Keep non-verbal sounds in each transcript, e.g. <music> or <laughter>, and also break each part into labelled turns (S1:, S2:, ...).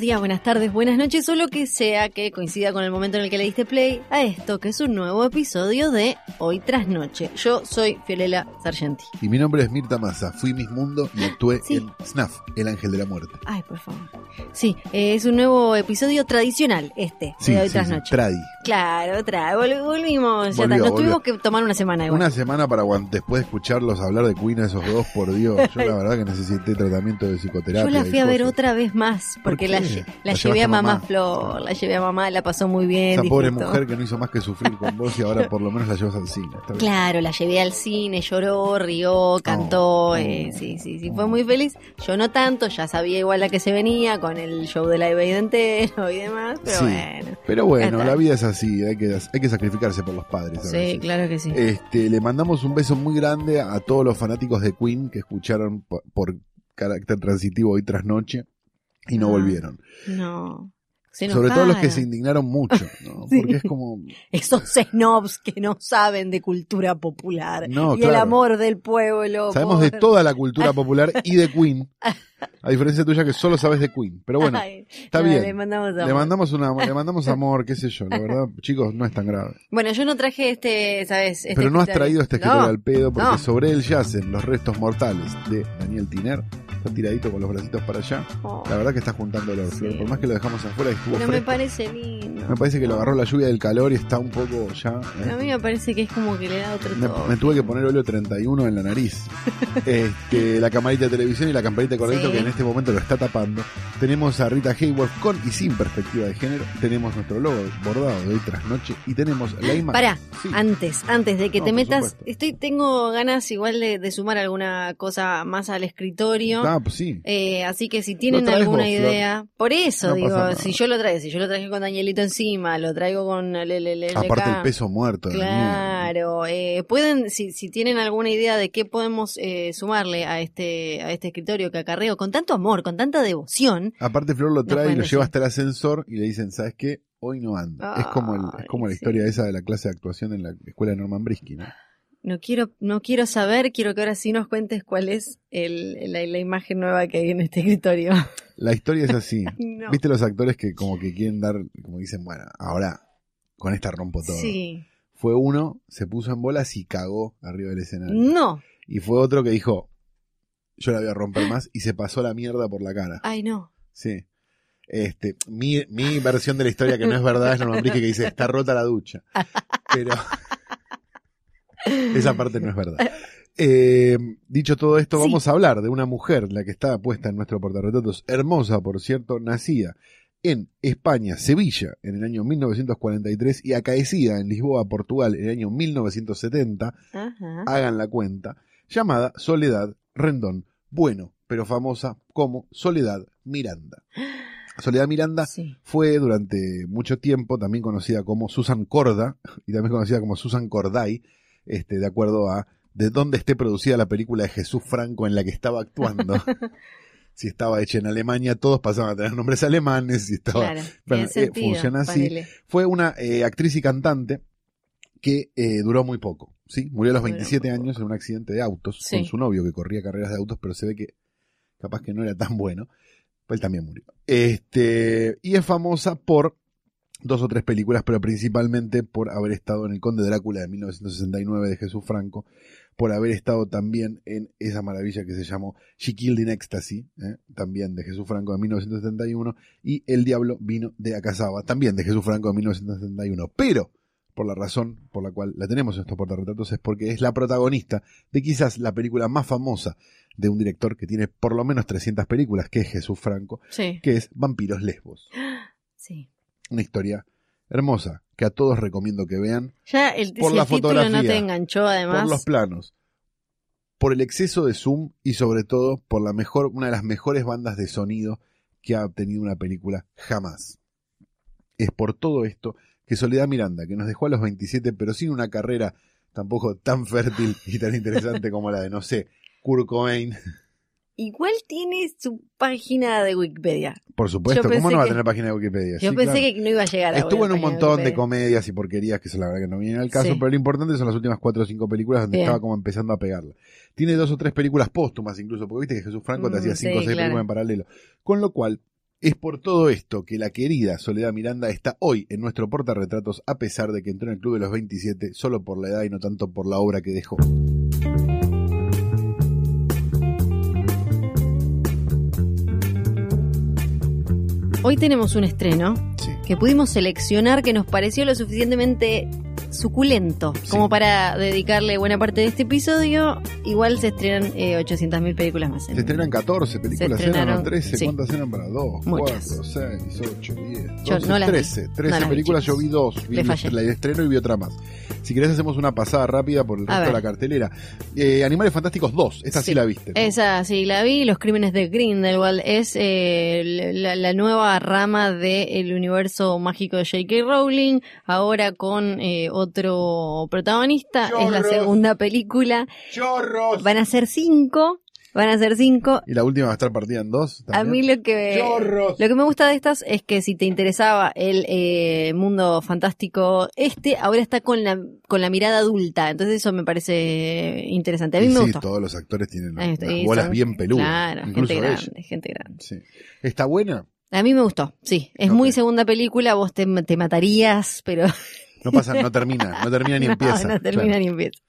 S1: Buenos días, buenas tardes, buenas noches o lo que sea que coincida con el momento en el que le diste play a esto, que es un nuevo episodio de Hoy tras Noche. Yo soy Fiorella Sargenti.
S2: Y mi nombre es Mirta Massa. Fui Miss Mundo y actué
S1: Sí.
S2: en Snuff, el ángel de la muerte.
S1: Ay, por favor. Sí, eh, es un nuevo episodio tradicional este,
S2: Sí,
S1: de Hoy
S2: sí,
S1: tras Noche.
S2: Tradi.
S1: Claro, vol- volvimos. ya
S2: Volvió,
S1: está. Nos
S2: volvió.
S1: tuvimos que tomar una semana igual.
S2: Una semana para después de escucharlos hablar de Queen a esos dos, por Dios. Yo la <laughs> verdad que necesité tratamiento de psicoterapia.
S1: Yo la fui a ver otra vez más, porque
S2: ¿Por
S1: la,
S2: ¿La
S1: la llevé a mamá,
S2: mamá?
S1: Flor, la llevé a mamá, la pasó muy bien.
S2: Esa pobre mujer que no hizo más que sufrir con vos y ahora por lo menos la llevas al cine.
S1: Claro, la llevé al cine, lloró, rió, cantó,
S2: Oh,
S1: eh,
S2: oh,
S1: sí, sí, sí,
S2: oh.
S1: fue muy feliz. Yo no tanto, ya sabía igual la que se venía con el show de Live Aid entero y demás, pero
S2: Sí.
S1: bueno.
S2: Pero bueno, la vida es así, hay que, hay que sacrificarse por los padres. a
S1: Sí,
S2: veces.
S1: claro que sí.
S2: Este, le mandamos un beso muy grande a todos los fanáticos de Queen que escucharon por, por carácter transitivo hoy tras noche y no volvieron.
S1: No.
S2: Sobre todo los que se indignaron mucho, ¿no? <laughs>
S1: Sí.
S2: Porque es como,
S1: Esos snobs que no saben de cultura popular
S2: No,
S1: y el amor del pueblo.
S2: sabemos de toda la <laughs> cultura popular y de Queen, a diferencia tuya que solo sabes de Queen. Pero bueno,
S1: Ay,
S2: está
S1: no,
S2: bien.
S1: Le mandamos
S2: le
S1: amor.
S2: mandamos una, le mandamos <laughs> amor, qué sé yo, la verdad, chicos, no es tan grave.
S1: Bueno, yo no traje este, ¿sabes? Este
S2: Pero no has traído este escritorio
S1: No.
S2: al pedo porque
S1: no.
S2: sobre él yacen los restos mortales de Daniel Tiner. Está tiradito con los bracitos para allá.
S1: Oh,
S2: La verdad que está juntando olor,
S1: Sí.
S2: Flor. Por más que lo dejamos afuera estuvo
S1: pero me
S2: fresco.
S1: parece lindo.
S2: Me parece que lo agarró la lluvia del calor y está un poco ya. ¿eh?
S1: A mí me parece que es como que le da otro
S2: Me,
S1: toque.
S2: me tuve que poner óleo 31 en la nariz. <laughs> Este, la camarita de televisión y la campanita de
S1: Sí.
S2: que en este momento lo está tapando. Tenemos a Rita Hayworth con y sin perspectiva de género. Tenemos nuestro logo bordado de hoy tras noche y tenemos la imagen.
S1: Pará,
S2: Sí.
S1: antes, antes de que
S2: No,
S1: te metas,
S2: supuesto.
S1: estoy, tengo ganas igual de, de sumar alguna cosa más al escritorio.
S2: Ah, pues sí.
S1: Eh, así que si tienen alguna
S2: vos, Flor.
S1: idea, por eso
S2: No
S1: digo, si yo lo traigo, si yo lo traje con Danielito encima, lo traigo con el- el
S2: Aparte el peso muerto.
S1: Claro, eh, pueden, si, si tienen alguna idea de qué podemos eh, sumarle a este, a este escritorio que acarreo con tanto amor, con tanta devoción,
S2: Aparte Flor lo trae y lo
S1: decir.
S2: lleva hasta el ascensor y le dicen, ¿sabes qué? Hoy no anda. es como el, es como la historia esa de la clase de actuación en la escuela de Norman Brisky, ¿no?
S1: No quiero, no quiero saber, quiero que ahora sí nos cuentes cuál es el, la, la imagen nueva que hay en este escritorio. <laughs>
S2: La historia es así. <laughs>
S1: No.
S2: ¿Viste los actores que como que quieren dar, como dicen, bueno, ahora con esta rompo todo?
S1: Sí.
S2: Fue uno, se puso en bolas y cagó arriba del escenario.
S1: No.
S2: Y fue otro que dijo, yo la voy a romper más y se pasó la mierda por la cara.
S1: Ay, no.
S2: Sí. Este, mi, mi versión de la historia que no es verdad es Norman Brisky que dice, está rota la ducha. <laughs> Pero esa parte no es verdad. Eh, dicho todo esto,
S1: Sí.
S2: vamos a hablar de una mujer, la que está puesta en nuestro portarretratos, hermosa, por cierto, nacida en España, Sevilla, en el año 1943 y acaecida en Lisboa, Portugal, en el año 1970,
S1: Ajá.
S2: hagan la cuenta, llamada Soledad Rendón Bueno, pero famosa como Soledad Miranda. Soledad Miranda
S1: Sí.
S2: fue durante mucho tiempo también conocida como Susan Corda y también conocida como Susan Corday, este, de acuerdo a de dónde esté producida la película de Jesús Franco en la que estaba actuando. <laughs> si estaba hecha en Alemania, todos pasaban a tener nombres alemanes, si estaba...
S1: Claro. <laughs>
S2: Bueno, eh, funciona así. Fue una eh, actriz y cantante que eh, duró muy poco, ¿sí? Murió a los
S1: Duró
S2: 27
S1: muy
S2: años en un accidente de autos
S1: Sí.
S2: con su novio que corría carreras de autos, pero se ve que capaz que no era tan bueno. Pues él también murió. Este, y es famosa por dos o tres películas, pero principalmente por haber estado en El Conde Drácula de 1969 de Jesús Franco, por haber estado también en esa maravilla que se llamó She Killed in Ecstasy, ¿eh? también de Jesús Franco de 1971, y El Diablo vino de Acazaba, también de Jesús Franco de 1971. Pero, por la razón por la cual la tenemos en estos portarretratos, es porque es la protagonista de quizás la película más famosa de un director que tiene por lo menos 300 películas, que es Jesús Franco,
S1: Sí.
S2: que es Vampiros Lesbos. <gasps>
S1: Sí.
S2: Una historia hermosa que a todos recomiendo que vean
S1: Ya el,
S2: Por
S1: si
S2: la
S1: el título no te enganchó, además.
S2: por los planos, por el exceso de zoom y sobre todo por la mejor, una de las mejores bandas de sonido que ha obtenido una película jamás. Es por todo esto que Soledad Miranda, que nos dejó a los 27, pero sin una carrera tampoco tan fértil y tan interesante como la de, no sé, Kurt Cobain,
S1: igual tiene su página de Wikipedia.
S2: Por supuesto,
S1: Yo
S2: ¿cómo no va a tener página de Wikipedia?
S1: Yo
S2: Sí,
S1: pensé
S2: claro.
S1: que no iba a llegar a
S2: Estuvo en un
S1: de
S2: montón de comedias y porquerías que eso la verdad que no vienen al caso,
S1: Sí.
S2: pero lo importante son las últimas cuatro o cinco películas donde
S1: Bien.
S2: estaba como empezando a pegarla. Tiene dos o tres películas póstumas incluso, porque viste que Jesús Franco te
S1: Mm,
S2: hacía cinco o
S1: sí,
S2: seis
S1: claro.
S2: películas en paralelo. Con lo cual, es por todo esto que la querida Soledad Miranda está hoy en nuestro portarretratos a pesar de que entró en el Club de los 27 solo por la edad y no tanto por la obra que dejó.
S1: Hoy tenemos un estreno
S2: Sí.
S1: Que pudimos seleccionar que nos pareció lo suficientemente suculento
S2: Sí.
S1: como para dedicarle buena parte de este episodio. Igual se estrenan eh, 800.000 películas más. en-
S2: Se estrenan 14 películas,
S1: Se
S2: eran o
S1: estrenaron,
S2: 13,
S1: sí.
S2: ¿cuántas eran para 2,
S1: Muchas.
S2: 4, 6, 8, 10,
S1: Yo
S2: 12,
S1: no las vi.
S2: 13? 13
S1: No
S2: películas, yo vi dos, vi la de estreno y vi otra más. Si querés hacemos una pasada rápida por el resto de la cartelera. Eh, Animales Fantásticos 2, esta sí,
S1: Sí.
S2: la viste. ¿no?
S1: Esa sí, la vi. Los crímenes de Grindelwald es eh, la, la nueva rama del universo mágico de J.K. Rowling. Ahora con eh, otro protagonista. Es la segunda película.
S2: ¡Chorros!
S1: Van a ser cinco. Van a ser cinco.
S2: Y la última va a estar partida en dos.
S1: A mí lo que,
S2: ¡Chorros!
S1: lo que me gusta de estas es que si te interesaba el eh, mundo fantástico este, ahora está con la, con la mirada adulta. Entonces eso me parece interesante. A mí
S2: Y
S1: me
S2: sí,
S1: gustó.
S2: todos los actores tienen las bolas
S1: son-
S2: bien peludas.
S1: Claro,
S2: incluso
S1: gente
S2: ella.
S1: grande, gente grande.
S2: Sí. ¿Está buena?
S1: A mí me gustó, sí. Es muy segunda película, vos te, te matarías, pero
S2: No pasa, no termina, no termina ni <laughs>
S1: no,
S2: empieza.
S1: no termina
S2: Claro.
S1: ni empieza.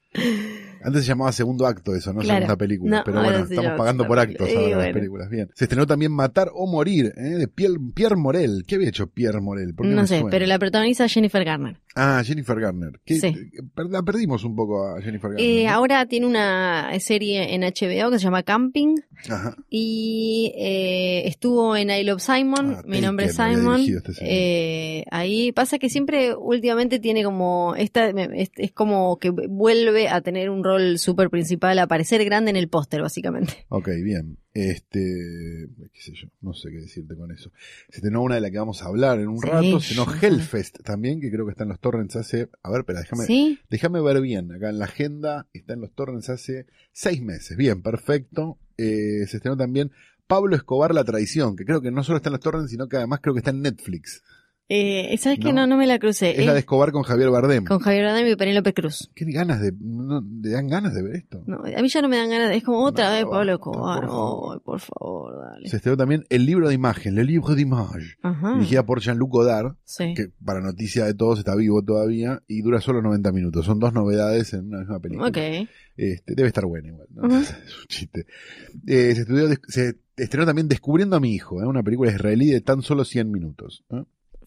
S2: Antes se llamaba segundo acto eso, no
S1: Claro.
S2: segunda película.
S1: No,
S2: pero bueno, estamos pagando por actos ahora
S1: Y
S2: las
S1: bueno.
S2: películas. Bien. Se estrenó también Matar o Morir, ¿eh? de Pierre, Pierre Morel. ¿Qué había hecho Pierre Morel? ¿Por qué
S1: No sé,
S2: suena?
S1: pero la protagoniza Jennifer Garner.
S2: Ah, Jennifer Garner. Que,
S1: Sí.
S2: eh, La perdimos un poco a Jennifer Garner.
S1: Eh,
S2: ¿no?
S1: ahora tiene una serie en HBO que se llama Camping
S2: Ajá.
S1: y eh, estuvo en I Love Simon,
S2: Ah,
S1: mi nombre es Simon.
S2: este.
S1: Eh, ahí pasa que siempre últimamente tiene como esta es, es como que vuelve a tener un rol súper principal, a aparecer grande en el póster básicamente.
S2: Ok, bien. Este, qué sé yo, no sé qué decirte con eso. Se estrenó una de la que vamos a hablar en un
S1: Sí,
S2: rato, se
S1: ya.
S2: Hellfest también, que creo que está en los torrents hace, a ver, espera, déjame,
S1: ¿Sí?
S2: déjame ver bien, acá en la agenda, está en los torrents hace seis meses, bien, perfecto. Eh, se estrenó también Pablo Escobar La Traición, que creo que no solo está en los torrents, sino que además creo que está en Netflix.
S1: Eh, ¿Sabes qué?
S2: No.
S1: No, no me la crucé.
S2: Es la de Escobar con Javier Bardem.
S1: Con Javier Bardem y Penélope Cruz.
S2: ¿Qué ganas de, no, ¿te dan ganas de ver esto?
S1: No, a mí ya no me dan ganas, es como otra vez Pablo Escobar.
S2: por
S1: por favor, dale.
S2: Se estrenó también El libro de imagen, Le Livre d'Image, dirigida por Jean-Luc Godard,
S1: Sí.
S2: que para noticia de todos está vivo todavía y dura solo 90 minutos. Son dos novedades en una misma película.
S1: Ok.
S2: Este, debe estar buena igual, <laughs> es un chiste. Eh, se, estudió, se estrenó también Descubriendo a mi hijo, ¿eh? una película israelí de tan solo 100 minutos.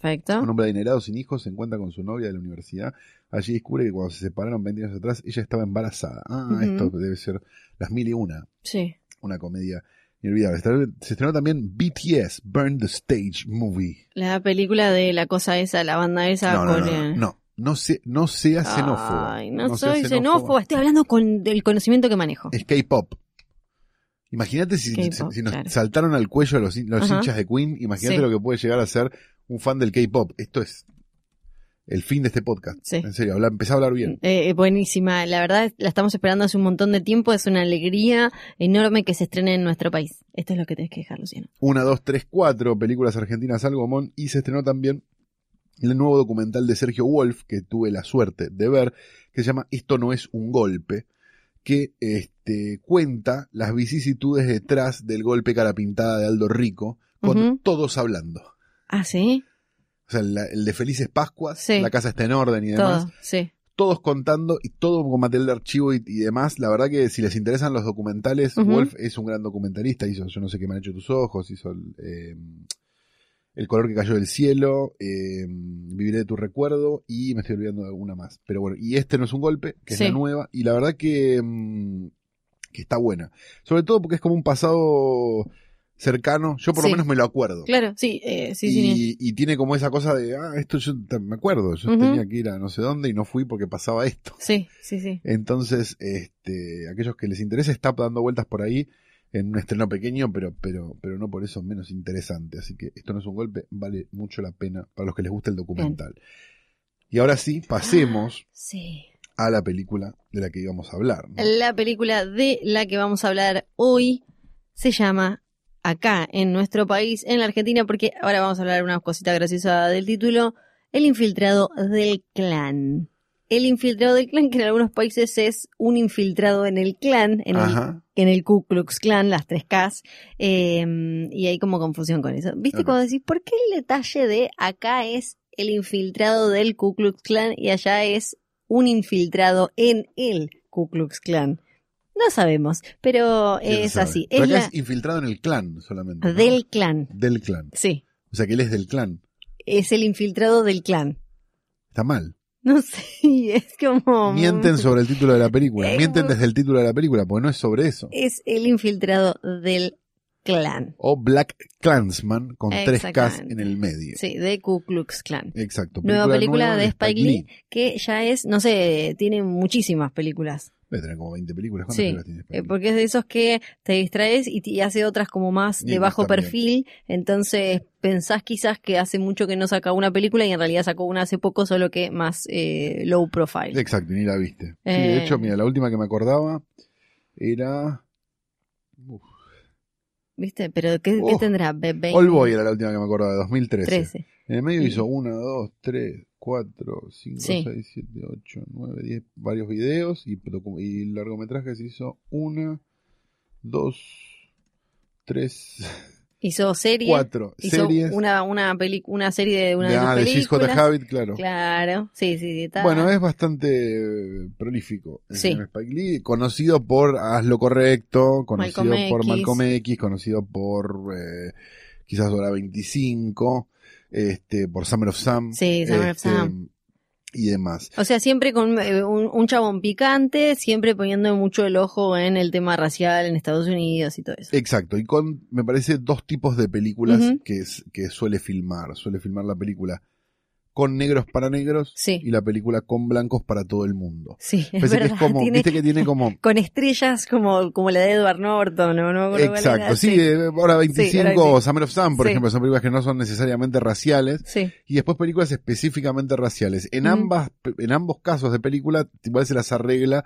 S1: Perfecto.
S2: Un hombre adinerado sin hijos se encuentra con su novia de la universidad. Allí descubre que cuando se separaron 20 años atrás, ella estaba embarazada. Ah, esto debe ser Las Mil y Una,
S1: Sí.
S2: una comedia inolvidable. Se- estrenó también BTS, Burn the Stage Movie.
S1: La película de la cosa esa, la banda esa
S2: No, no, no, no, no, no, se- no sea xenófobo.
S1: Ay, no, soy xenófoba, estoy hablando con del conocimiento que manejo.
S2: Es K-pop. Imagínate si, nos
S1: claro.
S2: saltaron al cuello los, los hinchas de Queen, imagínate
S1: Sí.
S2: lo que puede llegar a ser un fan del K-pop. Esto es el fin de este podcast.
S1: Sí.
S2: En serio, habla, empecé a hablar bien.
S1: Eh, buenísima, la verdad la estamos esperando hace un montón de tiempo, es una alegría enorme que se estrene en nuestro país. Esto es lo que tenés que dejar, Luciano.
S2: Una, dos, tres, cuatro películas argentinas algo mon y se estrenó también el nuevo documental de Sergio Wolf que tuve la suerte de ver que se llama Esto no es un golpe que este, cuenta las vicisitudes detrás del golpe cara pintada de Aldo Rico con todos hablando.
S1: Ah, sí,
S2: O sea, la- el de Felices Pascuas,
S1: Sí.
S2: la casa está en orden y demás.
S1: todo, sí.
S2: Todos contando y todo con material de archivo y, y demás. La verdad que si les interesan los documentales. Wolf es un gran documentalista. Hizo Yo no sé qué me han hecho tus ojos, hizo el, eh, el color que cayó del cielo, eh, Viviré de tu recuerdo y me estoy olvidando de alguna más. Pero bueno, y este no es un golpe, que
S1: Sí.
S2: es la nueva. Y la verdad que, mm, que está buena. Sobre todo porque es como un pasado cercano. Yo por
S1: Sí.
S2: lo menos me lo acuerdo.
S1: Claro, sí, eh, sí, sí.
S2: Y, y tiene como esa cosa de, ah, esto yo me acuerdo, yo tenía que ir a no sé dónde y no fui porque pasaba esto.
S1: Sí, sí, sí.
S2: Entonces, este, aquellos que les interesa está dando vueltas por ahí en un estreno pequeño, pero, pero, pero no por eso menos interesante. Así que esto no es un golpe, vale mucho la pena para los que les gusta el documental. Y ahora sí, pasemos
S1: Sí.
S2: a la película de la que íbamos a hablar. ¿no?
S1: La película de la que vamos a hablar hoy se llama acá en nuestro país, en la Argentina, porque ahora vamos a hablar una cosita graciosa del título, El infiltrado del clan. El infiltrado del clan, que en algunos países es un infiltrado en el clan, en, el,
S2: Ajá.
S1: en el Ku Klux Klan, las tres Ks, eh, y hay como confusión con eso. ¿Viste
S2: Ok.
S1: cuando decís, ¿por qué el detalle de acá es el infiltrado del Ku Klux Klan y allá es un infiltrado en el Ku Klux Klan? No sabemos, pero
S2: ¿Quién
S1: es
S2: sabe?
S1: así.
S2: Pero
S1: Es
S2: acá
S1: la
S2: es infiltrado en el clan solamente. ¿no?
S1: del clan.
S2: Del clan.
S1: Sí,
S2: O sea que él es del clan.
S1: es el infiltrado del clan.
S2: Está mal. <laughs>
S1: No sé, es como...
S2: Mienten sobre el título de la película. Mienten desde el título de la película, porque no es sobre eso.
S1: Es el infiltrado del clan.
S2: O Black Clansman con tres Ks en el medio.
S1: Sí, de Ku Klux Klan.
S2: Exacto.
S1: Nueva película
S2: nueva
S1: de Spike Lee, que ya es, no sé, tiene muchísimas películas.
S2: Debe tener como 20 películas. ¿Cuántas
S1: Sí,
S2: películas tiene Spike
S1: Eh, porque es de esos que te distraes y, y hace otras como más
S2: Y
S1: de bajo perfil. Entonces pensás quizás que hace mucho que no saca una película y en realidad sacó una hace poco, solo que más eh, low profile.
S2: Exacto, ni la viste. Sí,
S1: Eh.
S2: de hecho, mira, la última que me acordaba era.
S1: ¿Viste? Pero ¿qué, qué
S2: Oh,
S1: tendrá? Be- veinte-
S2: All Boy era la última que me acordaba, de 2013.
S1: 13.
S2: En el medio
S1: Sí.
S2: hizo 1, 2, 3, 4, 5,
S1: Sí.
S2: 6, 7, 8, 9, 10, varios videos y, y largometrajes hizo 1, 2, 3,
S1: Hizo serie.
S2: 4
S1: Hizo
S2: series.
S1: una, una, peli- una serie de una
S2: de,
S1: sus
S2: ah, de a
S1: películas.
S2: Habit, claro.
S1: Claro, sí, sí, está.
S2: Bueno, es bastante eh, prolífico el
S1: Sí.
S2: Spike Lee, conocido por Haz lo correcto, conocido
S1: Malcolm
S2: por
S1: X.
S2: Malcolm X, conocido por eh, quizás Hora 25, este, por Summer of Sam,
S1: Sí, Summer of
S2: este,
S1: Sam.
S2: Y demás.
S1: O sea, siempre con eh, un, un chabón picante, siempre poniendo mucho el ojo en el tema racial en Estados Unidos y todo eso.
S2: Exacto, y con, me parece, dos tipos de películas que, que suele filmar. Suele filmar la película con negros para negros
S1: Sí.
S2: y la película con blancos para todo el mundo.
S1: Sí, es
S2: Parece que
S1: verdad.
S2: es como,
S1: tiene-
S2: viste que tiene <laughs> como
S1: Con estrellas como, como la de Edward Norton, ¿no? no
S2: Exacto, sí, eh, Hora 25
S1: Hora
S2: o
S1: 25.
S2: Summer of Sam, por
S1: Sí.
S2: ejemplo, son películas que no son necesariamente raciales
S1: Sí,
S2: y después películas específicamente raciales. En ambas en ambos casos de película igual se las arregla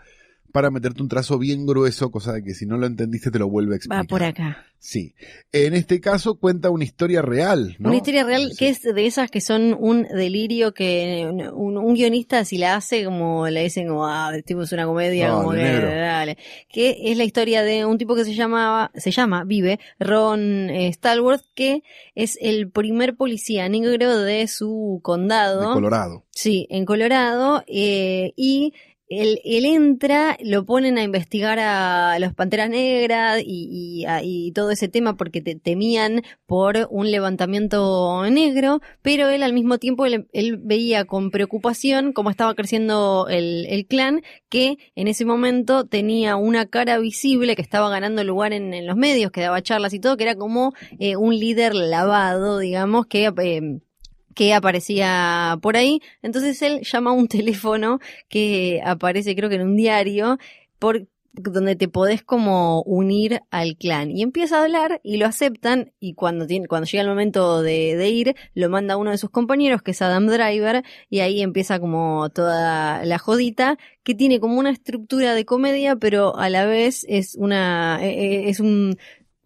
S2: para meterte un trazo bien grueso, cosa de que si no lo entendiste te lo vuelve a explicar.
S1: va por acá.
S2: Sí. En este caso cuenta una historia real, ¿no?
S1: Una historia real
S2: Sí.
S1: que es de esas que son un delirio que un, un guionista si la hace como le dicen como ah, tipo es una comedia
S2: No,
S1: como
S2: de
S1: que dale. Que es la historia de un tipo que se llamaba, se llama, vive, Ron eh, Stallworth, que es el primer policía negro de su
S2: de
S1: condado.
S2: Colorado.
S1: Sí, en Colorado. eh, y él, él entra, lo ponen a investigar a los Panteras Negras y, y, a- y todo ese tema porque te, temían por un levantamiento negro, pero él al mismo tiempo él, él veía con preocupación cómo estaba creciendo el, el clan, que en ese momento tenía una cara visible que estaba ganando lugar en, en los medios, que daba charlas y todo, que era como eh, un líder lavado, digamos, que... eh, que aparecía por ahí. Entonces él llama a un <laughs> teléfono que aparece creo que en un diario por donde te podés como unir al clan y empieza a hablar y lo aceptan y cuando tiene cuando llega el momento de, ir lo manda uno de sus compañeros que es Adam Driver y ahí empieza como toda la jodita que tiene como una estructura de comedia pero a la vez es una eh, eh, es un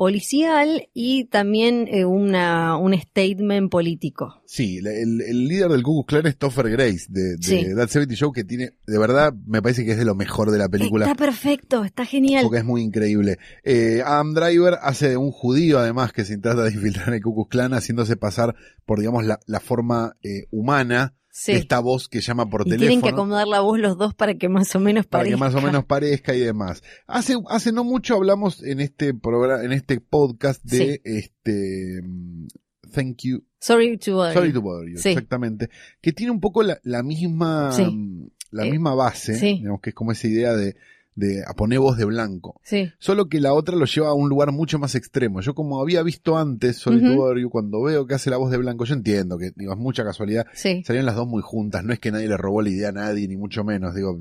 S1: policial y también eh, una un statement político
S2: Sí, el, el líder del Ku Klux Klan es Topher Grace de, de
S1: Sí.
S2: That 70 Show que tiene, de verdad, me parece que es de lo mejor de la película.
S1: Está perfecto, está genial.
S2: Porque es muy increíble. Eh, Adam Driver hace de un judío, además, que se trata de infiltrar en el Ku Klux Klan, haciéndose pasar por, digamos, la, la forma eh, humana
S1: Sí.
S2: esta voz que llama por
S1: y
S2: teléfono.
S1: tienen que acomodar la voz los dos para que más o menos
S2: para
S1: parezca.
S2: que más o menos parezca y demás. Hace, hace no mucho hablamos en este programa, en este podcast de este mm, Thank You,
S1: Sorry to bother
S2: Sorry
S1: you.
S2: to Bother You,
S1: Sí.
S2: exactamente. Que tiene un poco la, la misma, mm, la
S1: Eh,
S2: misma base, digamos que es como esa idea de, de a poner voz de blanco.
S1: Sí,
S2: Solo que la otra lo lleva a un lugar mucho más extremo. Yo como había visto antes
S1: Ujú.
S2: Bother You, cuando veo que hace la voz de blanco, yo entiendo que digo, es mucha casualidad.
S1: sí.
S2: Salían las dos muy juntas, no es que nadie le robó la idea a nadie, ni mucho menos. Digo,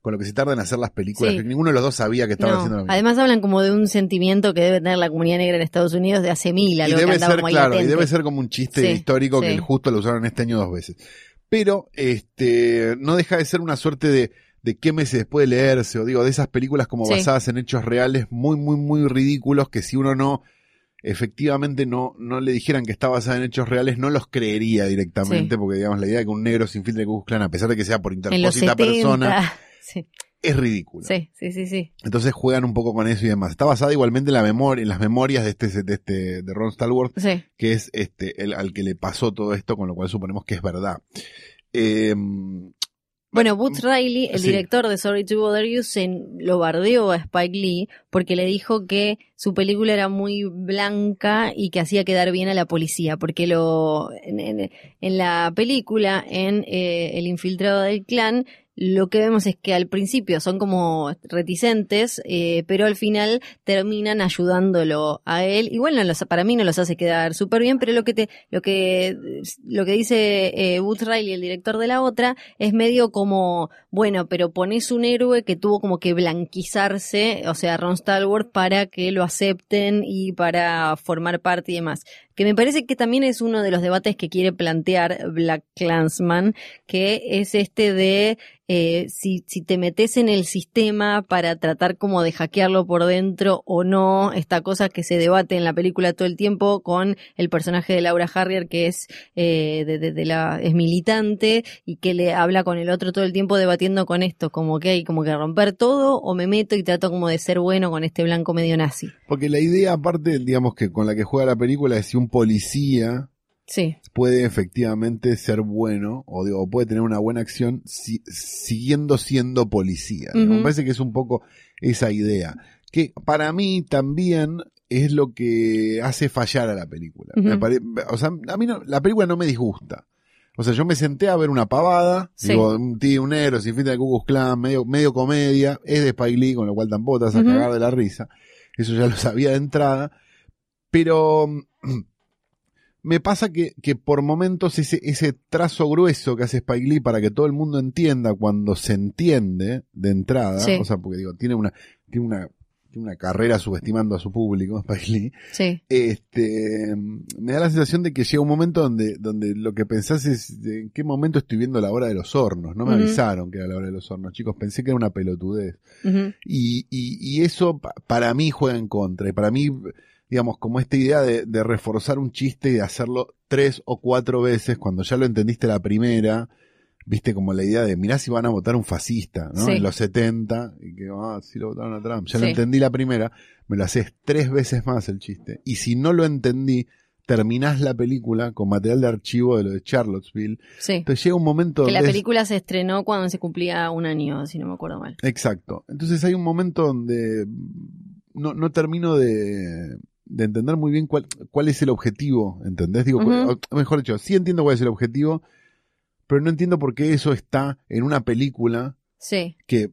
S2: con lo que se tarda en hacer las películas,
S1: Sí.
S2: que ninguno de los dos sabía que estaba
S1: No,
S2: haciendo lo mismo.
S1: Además hablan como de un sentimiento que debe tener la comunidad negra en Estados Unidos de hace mil,
S2: y
S1: algo que
S2: debe ser,
S1: como ahí
S2: claro, y debe ser como un chiste histórico que justo lo usaron este año dos veces. Pero, este, no deja de ser una suerte de, de qué meses después de leerse, o digo, de esas películas como
S1: Sí.
S2: basadas en hechos reales muy, muy, muy ridículos que si uno no, efectivamente no, no le dijeran que está basada en hechos reales, no los creería directamente,
S1: Sí.
S2: porque digamos, la idea de que un negro se infiltre en Ku a pesar de que sea por interpósita
S1: 70.
S2: persona, <laughs>
S1: Sí,
S2: es ridículo.
S1: sí, sí, sí, sí.
S2: Entonces juegan un poco con eso y demás. Está basada igualmente en la memoria, en las memorias de este, de este, de Ron Stallworth,
S1: Sí,
S2: que es este, el, al que le pasó todo esto, con lo cual suponemos que es verdad. Eh,
S1: Bueno, Boots Riley, el
S2: Sí.
S1: director de Sorry to Bother You, se lo bardeó a Spike Lee porque le dijo que su película era muy blanca y que hacía quedar bien a la policía, porque lo en, en- en la película, en eh, El infiltrado del clan, lo que vemos es que al principio son como reticentes, eh, pero al final terminan ayudándolo a él. Igual no los, para mí no los hace quedar súper bien, pero lo que te, lo que, lo que dice eh, Riley, el director de la otra, es medio como, bueno, pero pones un héroe que tuvo como que blanquizarse, o sea, Ron Stallworth, para que lo acepten y para formar parte y demás. Que me parece que también es uno de los debates que quiere plantear Black Clansman, que es este de eh, si, si te metes en el sistema para tratar como de hackearlo por dentro o no, esta cosa que se debate en la película todo el tiempo con el personaje de Laura Harrier que es eh, de la es militante y que le habla con el otro todo el tiempo debatiendo con esto, como que hay como que romper todo o me meto y trato como de ser bueno con este blanco medio nazi.
S2: Porque la idea, aparte, digamos que con la que juega la película, es si un policía
S1: Sí,
S2: puede efectivamente ser bueno, o digo, puede tener una buena acción si- siguiendo siendo policía. Me parece que es un poco esa idea. Que para mí también es lo que hace fallar a la película.
S1: Ujú.
S2: Me pare- o sea, a mí no- la película no me disgusta. O sea, yo me senté a ver una pavada,
S1: Sí.
S2: digo, un tío, un héroe, sin fin de Ku Klux Klan, medio, medio comedia, es de Spike Lee, con lo cual tampoco te vas a cagar de la risa. Eso ya lo sabía de entrada. Pero <clears throat> me pasa que, que por momentos ese, ese trazo grueso que hace Spike Lee para que todo el mundo entienda cuando se entiende de entrada,
S1: Sí.
S2: o sea, porque digo, tiene una, tiene una, tiene una carrera subestimando a su público, <laughs> Spike Lee,
S1: sí,
S2: este, me da la sensación de que llega un momento donde, donde lo que pensás es en qué momento estoy viendo la hora de los hornos. No me avisaron que era la hora de los hornos, chicos, pensé que era una pelotudez. Y, y, y eso pa- para mí juega en contra. Y para mí, digamos, como esta idea de, de reforzar un chiste y de hacerlo tres o cuatro veces cuando ya lo entendiste la primera, viste como la idea de, mirá si van a votar un fascista, ¿no?
S1: Sí.
S2: En los 70, y que, ah, sí lo votaron a Trump. Ya lo entendí la primera, me lo haces tres veces más el chiste. Y si no lo entendí, terminás la película con material de archivo de lo de Charlottesville.
S1: sí.
S2: Entonces llega un momento
S1: Que la
S2: es-
S1: película se estrenó cuando se cumplía un año, si no me acuerdo mal.
S2: Exacto. Entonces hay un momento donde no, no termino de, de entender muy bien cuál, cuál es el objetivo, ¿entendés? Digo, mejor dicho, sí entiendo cuál es el objetivo, pero no entiendo por qué eso está en una película
S1: Sí,
S2: que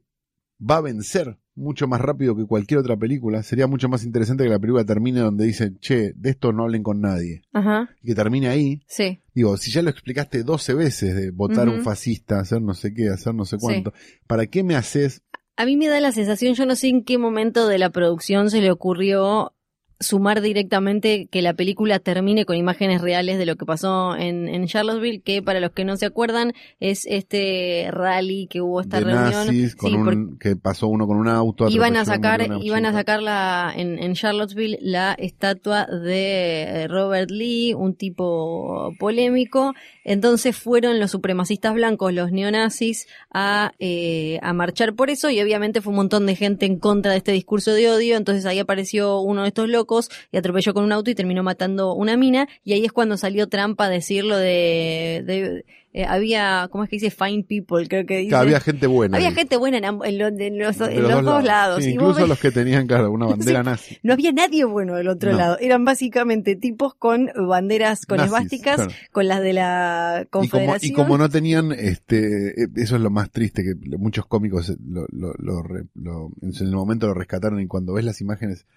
S2: va a vencer mucho más rápido que cualquier otra película. Sería mucho más interesante que la película termine donde dicen, che, de esto no hablen con nadie.
S1: ajá,
S2: Y que termine ahí.
S1: sí,
S2: Digo, si ya lo explicaste 12 veces de votar a un
S1: Ujú.
S2: fascista, hacer no sé qué, hacer no sé
S1: Sí.
S2: cuánto, ¿para qué me haces
S1: A mí me da la sensación, yo no sé en qué momento de la producción se le ocurrió sumar directamente que la película termine con imágenes reales de lo que pasó en, en Charlottesville, que para los que no se acuerdan es este rally que hubo esta
S2: de
S1: reunión.
S2: nazis con
S1: Sí,
S2: un,
S1: porque
S2: que pasó uno con un auto
S1: iban a sacar, iban a sacar la, en, en Charlottesville la estatua de Robert Lee, un tipo polémico. Entonces fueron los supremacistas blancos, los neonazis, a, eh, a marchar por eso y obviamente fue un montón de gente en contra de este discurso de odio. Entonces ahí apareció uno de estos locos y atropelló con un auto y terminó matando una mina. Y ahí es cuando salió Trump a decirlo de, de- eh, había, ¿cómo es que dice? Fine people, creo que dice.
S2: Había gente buena.
S1: Había
S2: ahí,
S1: gente buena en, en lo- en los,
S2: de
S1: en los dos lados.
S2: Sí,
S1: Y vos
S2: incluso los que tenían, claro, una <laughs> bandera
S1: Sí.
S2: nazi.
S1: no había nadie bueno del otro
S2: No.
S1: lado. Eran básicamente tipos con banderas, con
S2: Nazis,
S1: esvásticas,
S2: claro.
S1: con las de la
S2: Y como,
S1: Confederación.
S2: y como no tenían, este, eh, eso es lo más triste, que muchos cómicos eh, lo, lo- lo- en el momento lo rescataron y cuando ves las imágenes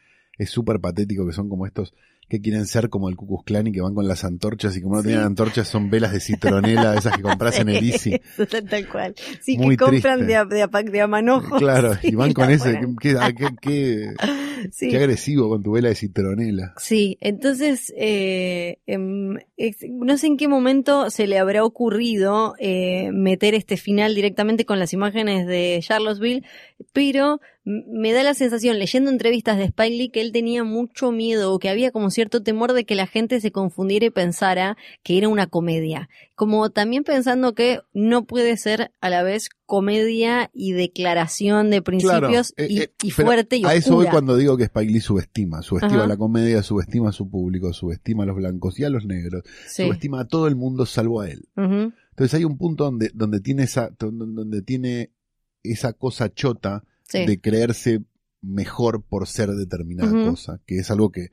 S2: es súper patético que son como estos que quieren ser como el Ku Klux Klan y que van con las antorchas y como no
S1: Sí.
S2: tenían antorchas son velas de citronela, esas que compras en <laughs> el Easy.
S1: Eso, tal cual. Sí,
S2: Muy
S1: que compran
S2: triste.
S1: de a, de a, pa- de a manojo.
S2: Claro, <laughs>
S1: Sí,
S2: y van con ese. ¿qué, qué- qué- <laughs>
S1: Sí.
S2: Qué agresivo con tu vela de citronela.
S1: Sí, entonces eh, em, no sé en qué momento se le habrá ocurrido eh, meter este final directamente con las imágenes de Charlottesville, pero me da la sensación, leyendo entrevistas de Spike Lee, que él tenía mucho miedo o que había como cierto temor de que la gente se confundiera y pensara que era una comedia. Como también pensando que no puede ser a la vez comedia y declaración de principios
S2: eh,
S1: y,
S2: eh,
S1: y fuerte y
S2: A eso voy
S1: oscura.
S2: cuando digo que Spike Lee subestima. Subestima
S1: Ajá.
S2: la comedia, subestima a su público, subestima a los blancos y a los negros.
S1: Sí.
S2: Subestima a todo el mundo salvo a él. Entonces hay un punto donde, donde tiene esa, donde tiene esa cosa chota
S1: Sí.
S2: de creerse mejor por ser determinada cosa, que es algo que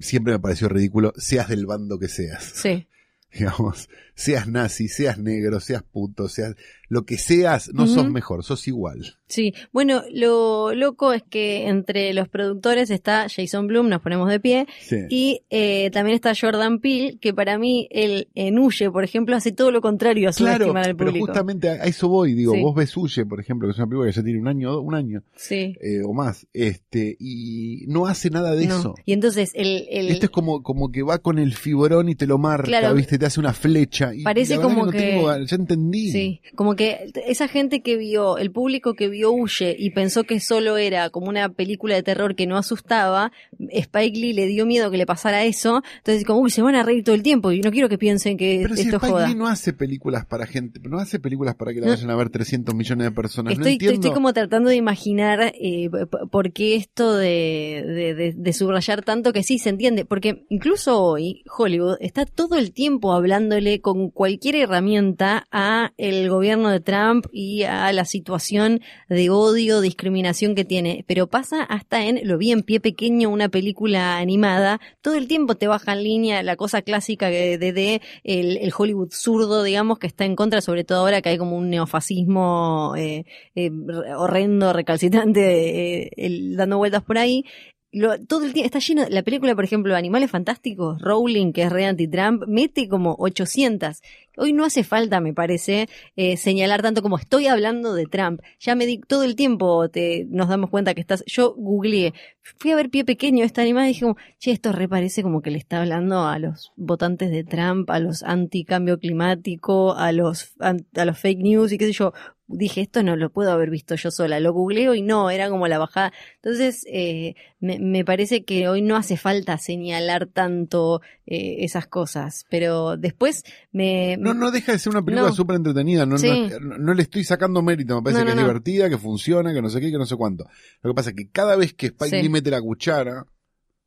S2: siempre me pareció ridículo, seas del bando que seas.
S1: Sí. <laughs>
S2: Digamos, seas nazi, seas negro, seas puto, seas lo que seas, no sos
S1: Ujú.
S2: mejor, sos igual.
S1: Sí, bueno, lo loco es que entre los productores está Jason Blum, nos ponemos de pie,
S2: Sí.
S1: y eh, también está Jordan Peele, que para mí él en Huye, por ejemplo, hace todo lo contrario a
S2: Claro,
S1: subestimar al
S2: pero
S1: público.
S2: justamente a eso voy, digo,
S1: Sí.
S2: vos ves Huye, por ejemplo, que es una película que ya tiene un año, un año
S1: Sí.
S2: eh, o más, este, y no hace nada de
S1: no.
S2: eso.
S1: Y entonces el, el-
S2: Esto es como, como que va con el fibrón y te lo marca,
S1: Claro.
S2: ¿viste? Te hace una flecha. Y
S1: Parece como
S2: no
S1: que-
S2: tengo ganas, ya entendí.
S1: Sí, como que esa gente que vio, el público que vio Huye y pensó que solo era como una película de terror que no asustaba, Spike Lee le dio miedo que le pasara eso, entonces como, uy, se van a reír todo el tiempo y no quiero que piensen que
S2: Pero si
S1: esto es
S2: Spike
S1: joda.
S2: Lee no hace películas para gente, no hace películas para que la
S1: No.
S2: vayan a ver 300 millones de personas. no
S1: Estoy,
S2: entiendo.
S1: estoy como tratando de imaginar eh, por qué esto de, de, de- de subrayar tanto que sí se entiende, porque incluso hoy Hollywood está todo el tiempo hablándole con cualquier herramienta a el gobierno de Trump y a la situación de odio, discriminación que tiene, pero pasa hasta en Lo vi en pie pequeño, una película animada, todo el tiempo te baja en línea la cosa clásica de, de, el Hollywood zurdo, digamos, que está en contra, sobre todo ahora que hay como un neofascismo eh, eh, horrendo, recalcitrante, eh, el- dando vueltas por ahí. Lo- todo el tiempo está lleno, la película, por ejemplo, Animales Fantásticos, Rowling, que es re anti-Trump, mete como 800. Hoy no hace falta, me parece, eh, señalar tanto como estoy hablando de Trump. Ya me di todo el tiempo, te, nos damos cuenta que estás. Yo googleé, fui a ver pie pequeño esta animada y dije, como, che, esto re parece como que le está hablando a los votantes de Trump, a los anti-cambio climático, a los, an- a los fake news y qué sé yo. Dije, esto no lo puedo haber visto yo sola. Lo googleo y no, era como la bajada. Entonces, eh, me, me parece que hoy no hace falta señalar tanto eh, esas cosas. Pero después me.
S2: No, no deja de ser una película
S1: No.
S2: súper entretenida. No,
S1: Sí.
S2: no, no le estoy sacando mérito. Me parece
S1: No,
S2: que es
S1: no.
S2: divertida, que funciona, que no sé qué, que no sé cuánto. Lo que pasa es que cada vez que Spike
S1: Sí.
S2: Lee mete la cuchara,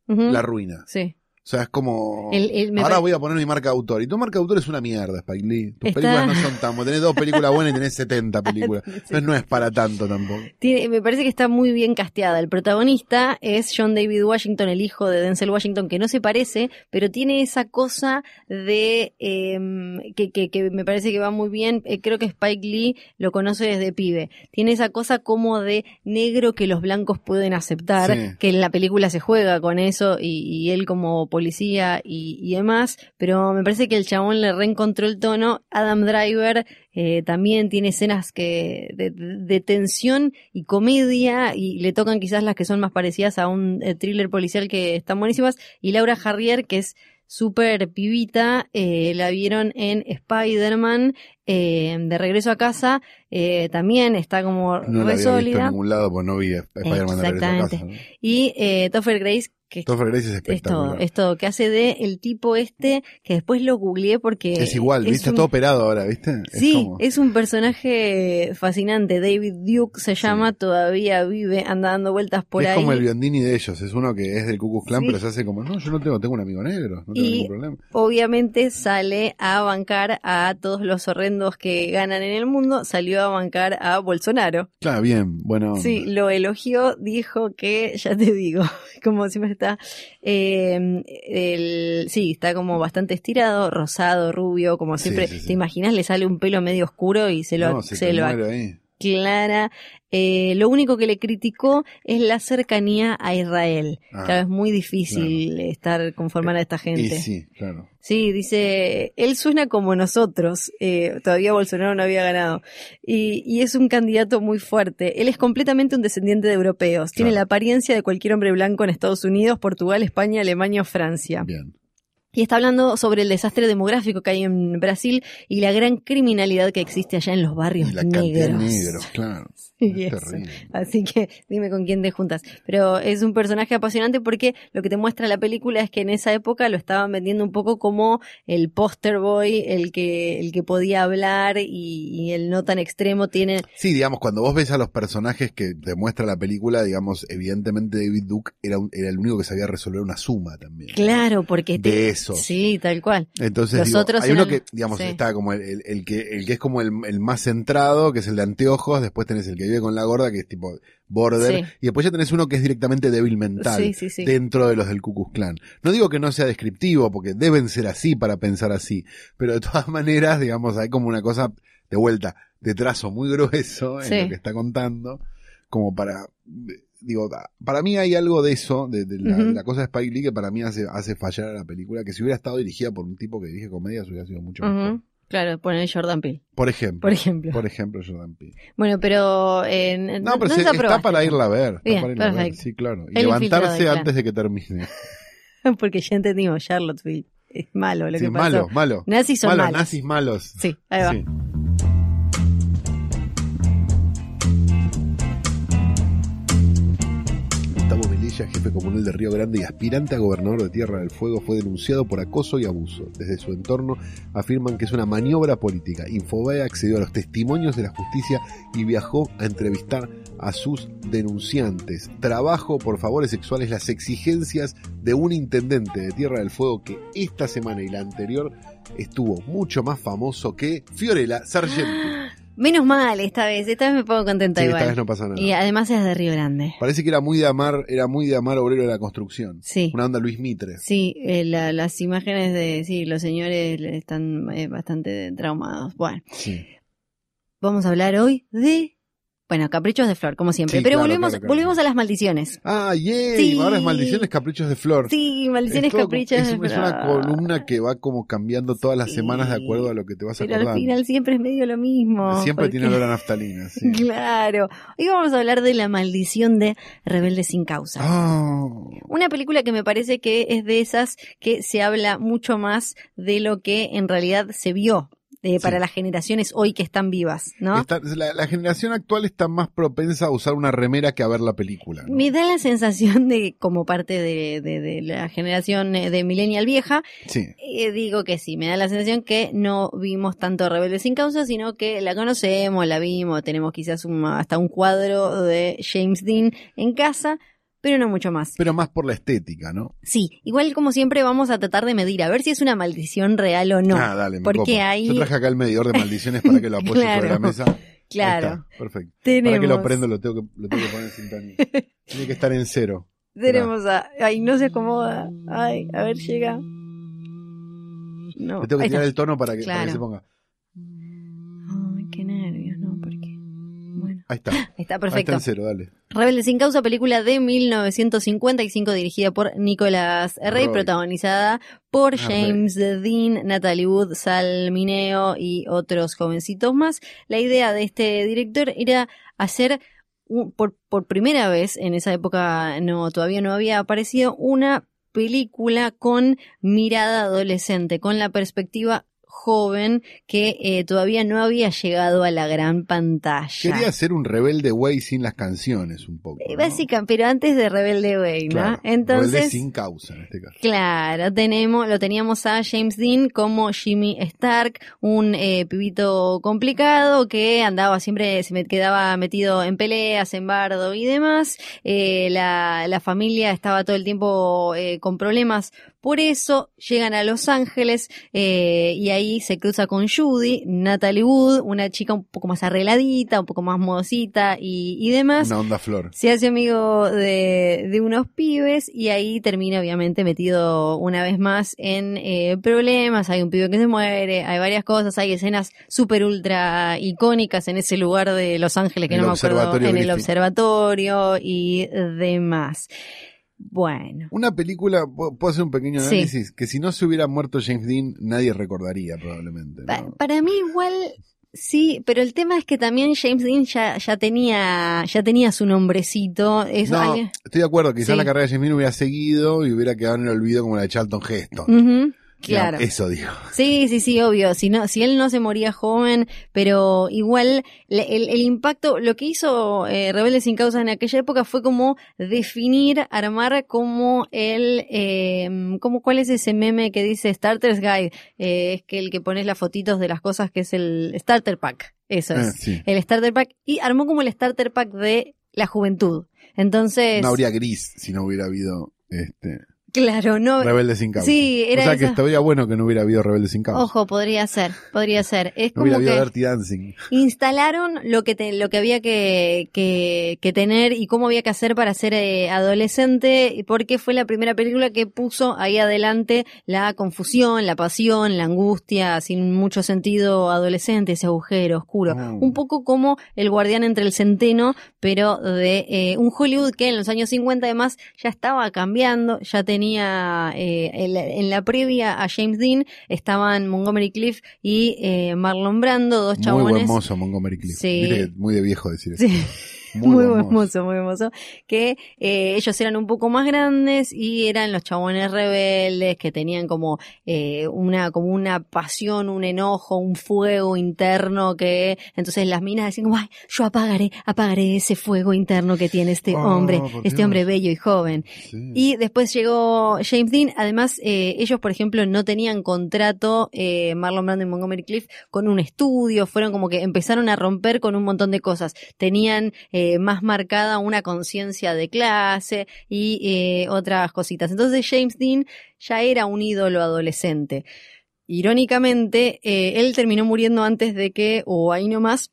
S2: la arruina.
S1: Sí.
S2: O sea, es como.
S1: El- el- me
S2: Ahora voy a poner mi marca de autor. Y tu marca de autor es una mierda, Spike Lee. Tus
S1: Está-
S2: películas no son tan. Tenés dos películas buenas y tenés 70 <laughs> películas. Entonces no es para tanto tampoco.
S1: Tiene- me parece que está muy bien casteada. El protagonista es John David Washington, el hijo de Denzel Washington, que no se parece, pero tiene esa cosa de em, que, que, que me parece que va muy bien. Eh, creo que Spike Lee lo conoce desde pibe. Tiene esa cosa como de negro que los blancos pueden aceptar,
S2: Sí.
S1: que en la película se juega con eso y, y él como policía y, y demás. Pero me parece que el chabón le reencontró el tono. Adam Driver eh, también tiene escenas que de, de tensión y comedia y le tocan quizás las que son más parecidas a un eh, thriller policial que están buenísimas y Laura Harrier que es súper pibita eh, la vieron en Spider-Man eh, de regreso a casa eh, también está como
S2: No la
S1: re
S2: había visto en ningún lado, pues no vi Spider-Man de regreso a casa. ¿no?
S1: y Topher Grace que
S2: Topher Grace es
S1: es todo,
S2: espectacular.
S1: es todo, que hace de el tipo este que después lo googleé porque
S2: Es igual,
S1: es
S2: ¿viste?
S1: un-
S2: Está todo operado ahora, ¿viste? Es
S1: Sí,
S2: como-
S1: es un personaje fascinante. David Duke se llama, todavía vive, anda dando vueltas por
S2: es
S1: ahí.
S2: como el Biondini de ellos, es uno que es del Ku Klux Klan,
S1: Sí.
S2: pero se hace como, no, yo no tengo, tengo un amigo negro, no tengo
S1: Y-
S2: ningún problema.
S1: Obviamente sale a bancar a todos los horrendos que ganan en el mundo, salió a bancar a Bolsonaro.
S2: Claro, bien, bueno.
S1: Sí, lo elogió, dijo que, ya te digo, <laughs> como siempre eh, el, sí, está como bastante estirado, rosado, rubio, como siempre.
S2: sí, sí.
S1: ¿Te imaginas? Le sale un pelo medio oscuro y se lo,
S2: no, se,
S1: lo
S2: ahí.
S1: Clara. Eh, lo único que le criticó es la cercanía a Israel.
S2: Ah,
S1: claro, es muy difícil estar conformar a esta
S2: Y
S1: gente.
S2: sí, claro.
S1: Sí, dice, él suena como nosotros, eh, todavía Bolsonaro no había ganado, y, y es un candidato muy fuerte. Él es completamente un descendiente de europeos, tiene la apariencia de cualquier hombre blanco en Estados Unidos, Portugal, España, Alemania o Francia.
S2: Bien.
S1: Y está hablando sobre el desastre demográfico que hay en Brasil y la gran criminalidad que existe allá en los barrios
S2: Y la cantidad de
S1: negros.
S2: negros, claro. <laughs>
S1: Y
S2: Es
S1: eso. Así que dime con quién te juntas. Pero es un personaje apasionante porque lo que te muestra la película es que en esa época lo estaban vendiendo un poco como el poster boy, el que, el que podía hablar y, y el no tan extremo tiene.
S2: Sí, digamos, cuando vos ves a los personajes que te muestra la película, digamos, evidentemente David Duke era, un- era el único que sabía resolver una suma también.
S1: Claro, porque te-
S2: De eso.
S1: Sí, tal cual.
S2: Entonces,
S1: Los
S2: digo,
S1: otros
S2: hay uno
S1: eran-
S2: que, digamos,
S1: sí.
S2: está como el, el- el que, el que es como el, el más centrado, que es el de anteojos, después tenés el que vive con la gorda, que es tipo border,
S1: Sí.
S2: y después ya tenés uno que es directamente débil mental.
S1: Sí, sí, sí.
S2: dentro de los del Ku Klux Klan. No digo que no sea descriptivo, porque deben ser así para pensar así, pero de todas <laughs> maneras, digamos, hay como una cosa de vuelta, de trazo muy grueso en lo que está contando, como para, digo, para mí hay algo de eso, de, de la,
S1: Ujú.
S2: de la cosa de Spike Lee que para mí hace, hace fallar a la película, que si hubiera estado dirigida por un tipo que dirige comedias hubiera sido mucho mejor.
S1: Claro, poner Jordan Peele,
S2: Por ejemplo.
S1: por ejemplo.
S2: Por ejemplo, Jordan Peele.
S1: Bueno, pero eh,
S2: No, pero
S1: no
S2: se- está para irla a ver. Está
S1: Bien,
S2: para irla a ver,
S1: perfecto.
S2: sí, claro. Y
S1: El
S2: levantarse antes de que termine. <laughs>
S1: Porque ya entendimos, Charlottesville. Es malo lo
S2: Sí,
S1: que pasó.
S2: malo, malo.
S1: Nazis son
S2: malos,
S1: malos.
S2: nazis malos.
S1: Sí, ahí va.
S2: Sí. Jefe comunal de Río Grande y aspirante a gobernador de Tierra del Fuego, fue denunciado por acoso y abuso. Desde su entorno afirman que es una maniobra política. Infobae accedió a los testimonios de la justicia y viajó a entrevistar a sus denunciantes. Trabajo por favores sexuales, las exigencias de un intendente de Tierra del Fuego que esta semana y la anterior estuvo mucho más famoso que Fiorella Sargenti. <gasps> <gasps>
S1: Menos mal esta vez, esta vez me pongo contenta
S2: Sí,
S1: igual.
S2: esta vez no pasa nada.
S1: Y además es de Río Grande.
S2: Parece que era muy de amar, era muy de amar obrero de la construcción.
S1: Sí.
S2: Una onda Luis Mitre.
S1: Sí, eh, la- las imágenes de, sí, los señores están eh, bastante traumados. Bueno,
S2: Sí.
S1: vamos a hablar hoy de, bueno, caprichos de flor, como siempre.
S2: Sí,
S1: Pero
S2: claro,
S1: volvemos,
S2: claro, claro.
S1: volvemos a las maldiciones.
S2: Ah, yay,
S1: Sí.
S2: ahora es maldiciones, caprichos de flor.
S1: Sí, maldiciones,
S2: Es todo-
S1: caprichos
S2: es,
S1: de
S2: es
S1: flor.
S2: una columna que va como cambiando todas las
S1: Sí.
S2: semanas de acuerdo a lo que te vas
S1: Pero al
S2: acordando.
S1: final siempre es medio lo mismo.
S2: Siempre
S1: porque-
S2: tiene olor a naftalina, sí. <laughs>
S1: Claro. Hoy vamos a hablar de la maldición de Rebelde sin causa.
S2: Ah,
S1: Una película que me parece que es de esas que se habla mucho más de lo que en realidad se vio eh, para
S2: Sí.
S1: las generaciones hoy que están vivas, ¿no?
S2: está- la, la generación actual está más propensa a usar una remera que a ver la película. ¿no?
S1: Me da la sensación de, como parte de, de- de la generación eh, de millennial vieja,
S2: Sí.
S1: eh, digo que sí, me da la sensación que no vimos tanto Rebelde sin causa, sino que la conocemos, la vimos, tenemos quizás un- hasta un cuadro de James Dean en casa, pero no mucho más.
S2: Pero más por la estética, ¿no?
S1: Sí, igual como siempre vamos a tratar de medir, a ver si es una maldición real o no.
S2: ah, dale, me
S1: porque ahí-
S2: Yo traje acá el medidor de maldiciones para que lo <laughs> apoye
S1: Claro,
S2: sobre la mesa. Ahí
S1: Claro,
S2: está, perfecto.
S1: tenemos,
S2: Para que lo prendo lo tengo que, lo tengo que poner en sintonía. <laughs> Tiene que estar en cero.
S1: tenemos a... Ay, no se acomoda. Ay, a ver, llega. No,
S2: Le tengo que tirar el tono para que, para que
S1: Claro.
S2: se ponga. Ahí está. <laughs>
S1: ahí está
S2: Ahí está
S1: perfecto.
S2: cero, dale.
S1: Rebelde sin causa, película de 1955 dirigida por Nicolás Rey,
S2: Roy.
S1: protagonizada por
S2: Ah,
S1: James Dean, Natalie Wood, Sal Mineo y otros jovencitos más. La idea de este director era hacer un- por, por primera vez, en esa época no todavía no había aparecido, una película con mirada adolescente, con la perspectiva joven que eh, todavía no había llegado a la gran pantalla.
S2: Quería ser un rebelde güey sin las canciones, un poco.
S1: Eh,
S2: ¿no?
S1: Básica, pero antes de Rebelde Way, ¿no?
S2: Claro,
S1: Entonces,
S2: Rebelde sin causa, en este caso.
S1: claro, tenemos, lo teníamos a James Dean como Jimmy Stark, un eh, pibito complicado que andaba siempre, se me quedaba metido en peleas, en bardo y demás. Eh, la, la familia estaba todo el tiempo eh, con problemas Por eso llegan a Los Ángeles eh, y ahí se cruza con Judy, Natalie Wood, una chica un poco más arregladita, un poco más modosita y, y demás.
S2: Una onda flor.
S1: Se hace amigo de, de unos pibes y ahí termina obviamente metido una vez más en eh, problemas. Hay un pibe que se muere, hay varias cosas, hay escenas súper ultra icónicas en ese lugar de Los Ángeles que
S2: El
S1: no me acuerdo, en el observatorio y demás. Bueno.
S2: Una película, pu- puedo hacer un pequeño
S1: Sí.
S2: análisis, que si no se hubiera muerto James Dean, nadie recordaría probablemente. ¿no?
S1: Pa- para mí igual sí, pero el tema es que también James Dean ya, ya tenía ya tenía su nombrecito. Es
S2: No,
S1: alguien-
S2: estoy de acuerdo, quizás
S1: Sí.
S2: la carrera de James Dean hubiera seguido y hubiera quedado en el olvido como la de Charlton Heston.
S1: Ujú, claro.
S2: Eso digo.
S1: Sí, sí, sí, obvio. Si no, si él no se moría joven, pero igual le- el, el impacto, lo que hizo eh, Rebelde sin causa en aquella época fue como definir, armar como el, eh, como cuál es ese meme que dice Starter's Guide, Eh, es que el que pones las fotitos de las cosas que es el Starter Pack. Eso
S2: Eh,
S1: es.
S2: sí.
S1: El Starter Pack y armó como el Starter Pack de la juventud. Entonces,
S2: No habría gris si no hubiera habido este
S1: claro, no.
S2: Rebelde sin causa.
S1: Sí, era
S2: o sea que estaría bueno que no hubiera habido Rebelde sin causa.
S1: Ojo, podría ser, podría ser. Es
S2: no
S1: como
S2: hubiera habido Dirty Dancing.
S1: instalaron lo que te- lo que había que, que, que tener y cómo había que hacer para ser eh, adolescente, y porque fue la primera película que puso ahí adelante la confusión, la pasión, la angustia, sin mucho sentido adolescente, ese agujero oscuro.
S2: Mm.
S1: Un poco como el guardián entre el centeno, pero de eh, un Hollywood que en los años 50 además ya estaba cambiando, ya tenía eh, en, la, en la previa a James Dean estaban Montgomery Cliff y eh, Marlon Brando, dos
S2: Muy
S1: chabones.
S2: buen mozo Montgomery Cliff.
S1: Sí.
S2: Que muy de viejo decir eso.
S1: Sí.
S2: Muy,
S1: Muy, mozo, muy hermoso. Que eh, ellos eran un poco más grandes y eran los chabones rebeldes que tenían como eh, una como una pasión, un enojo, un fuego interno que entonces las minas decían como, ay, yo apagaré, apagaré ese fuego interno que tiene este
S2: Oh,
S1: hombre, este
S2: Dios.
S1: hombre bello y joven.
S2: Sí.
S1: Y después llegó James Dean. Además, eh, ellos, por ejemplo, no tenían contrato, eh, Marlon Brando y Montgomery Cliff, con un estudio. Fueron como que empezaron a romper con un montón de cosas. Tenían eh, más marcada una conciencia de clase y eh, otras cositas. Entonces, James Dean ya era un ídolo adolescente. Irónicamente, eh, él terminó muriendo antes de que, o ahí nomás,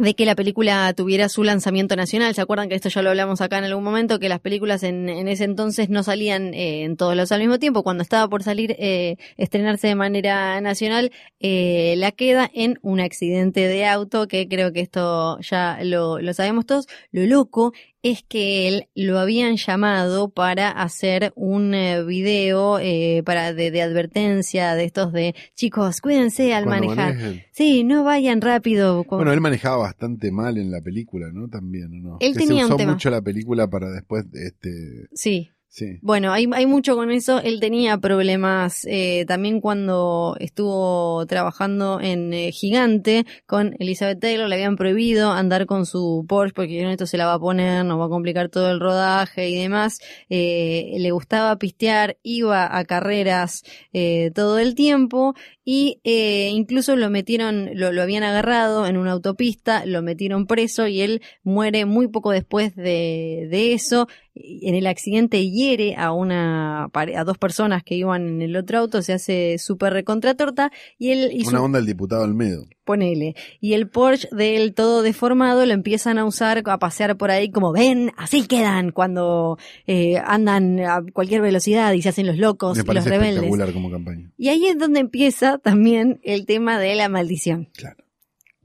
S1: de que la película tuviera su lanzamiento nacional. ¿Se acuerdan que esto ya lo hablamos acá en algún momento? Que las películas en, en ese entonces no salían eh, en todos los al mismo tiempo. Cuando estaba por salir, eh, estrenarse de manera nacional, eh, la queda en un accidente de auto, que creo que esto ya lo, lo sabemos todos. Lo loco es que él lo habían llamado para hacer un eh, video eh, para de, de advertencia de estos de chicos, cuídense al
S2: Cuando
S1: manejar.
S2: manejen.
S1: Sí, no vayan rápido. con-
S2: Bueno, él manejaba bastante mal en la película, ¿no? También, ¿o ¿no?
S1: Él
S2: que
S1: tenía
S2: se
S1: un
S2: usó
S1: tema.
S2: mucho la película para después, este,
S1: Sí,
S2: sí.
S1: Bueno, hay, hay mucho con eso. Él tenía problemas eh, también cuando estuvo trabajando en eh, Gigante con Elizabeth Taylor. Le habían prohibido andar con su Porsche porque dijeron esto se la va a poner, nos va a complicar todo el rodaje y demás. Eh, le gustaba pistear, iba a carreras eh, todo el tiempo y eh, incluso lo metieron, lo, lo habían agarrado en una autopista, lo metieron preso y él muere muy poco después de, eso. En el accidente hiere a una a dos personas que iban en el otro auto, se hace súper recontratorta y él hizo
S2: Una onda del diputado Almedo.
S1: Ponele. Y el Porsche del todo deformado lo empiezan a usar, a pasear por ahí como ven, así quedan cuando eh, andan a cualquier velocidad y se hacen los locos,
S2: Me
S1: los rebeldes.
S2: espectacular como campaña.
S1: Y ahí es donde empieza también el tema de la maldición.
S2: Claro.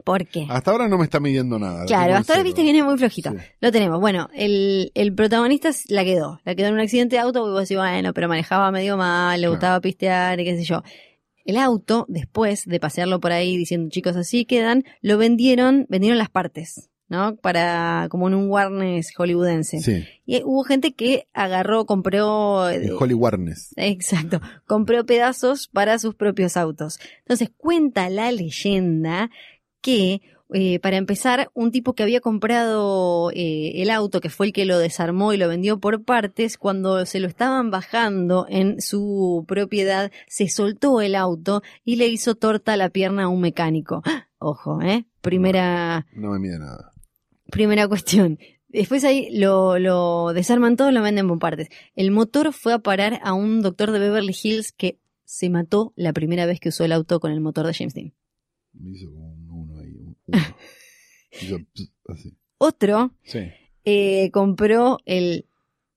S1: ¿Por qué?
S2: Hasta ahora no me está midiendo nada.
S1: Claro, hasta ahora viste viene muy flojito.
S2: Sí.
S1: Lo tenemos. Bueno, el, el protagonista la quedó. La quedó en un accidente de auto y vos decís, bueno, pero manejaba medio mal, le
S2: Claro.
S1: gustaba pistear, y qué sé yo. El auto, después de pasearlo por ahí diciendo chicos así quedan, lo vendieron, vendieron las partes, ¿no? Para, como en un Warnes hollywoodense.
S2: Sí,
S1: Y hubo gente que agarró, compró, eh,
S2: el Holly Warnes.
S1: Exacto, compró pedazos para sus propios autos. Entonces cuenta la leyenda que, eh, para empezar, un tipo que había comprado eh, el auto, que fue el que lo desarmó y lo vendió por partes, cuando se lo estaban bajando en su propiedad, se soltó el auto y le hizo torta a la pierna a un mecánico. ¡Ah! Ojo, ¿eh? Primera,
S2: No me mide nada.
S1: primera cuestión. Después ahí lo, lo desarman todo, lo venden por partes. El motor fue a parar a un doctor de Beverly Hills que se mató la primera vez que usó el auto con el motor de James Dean.
S2: Me hizo como así.
S1: Otro
S2: Sí.
S1: eh, compró el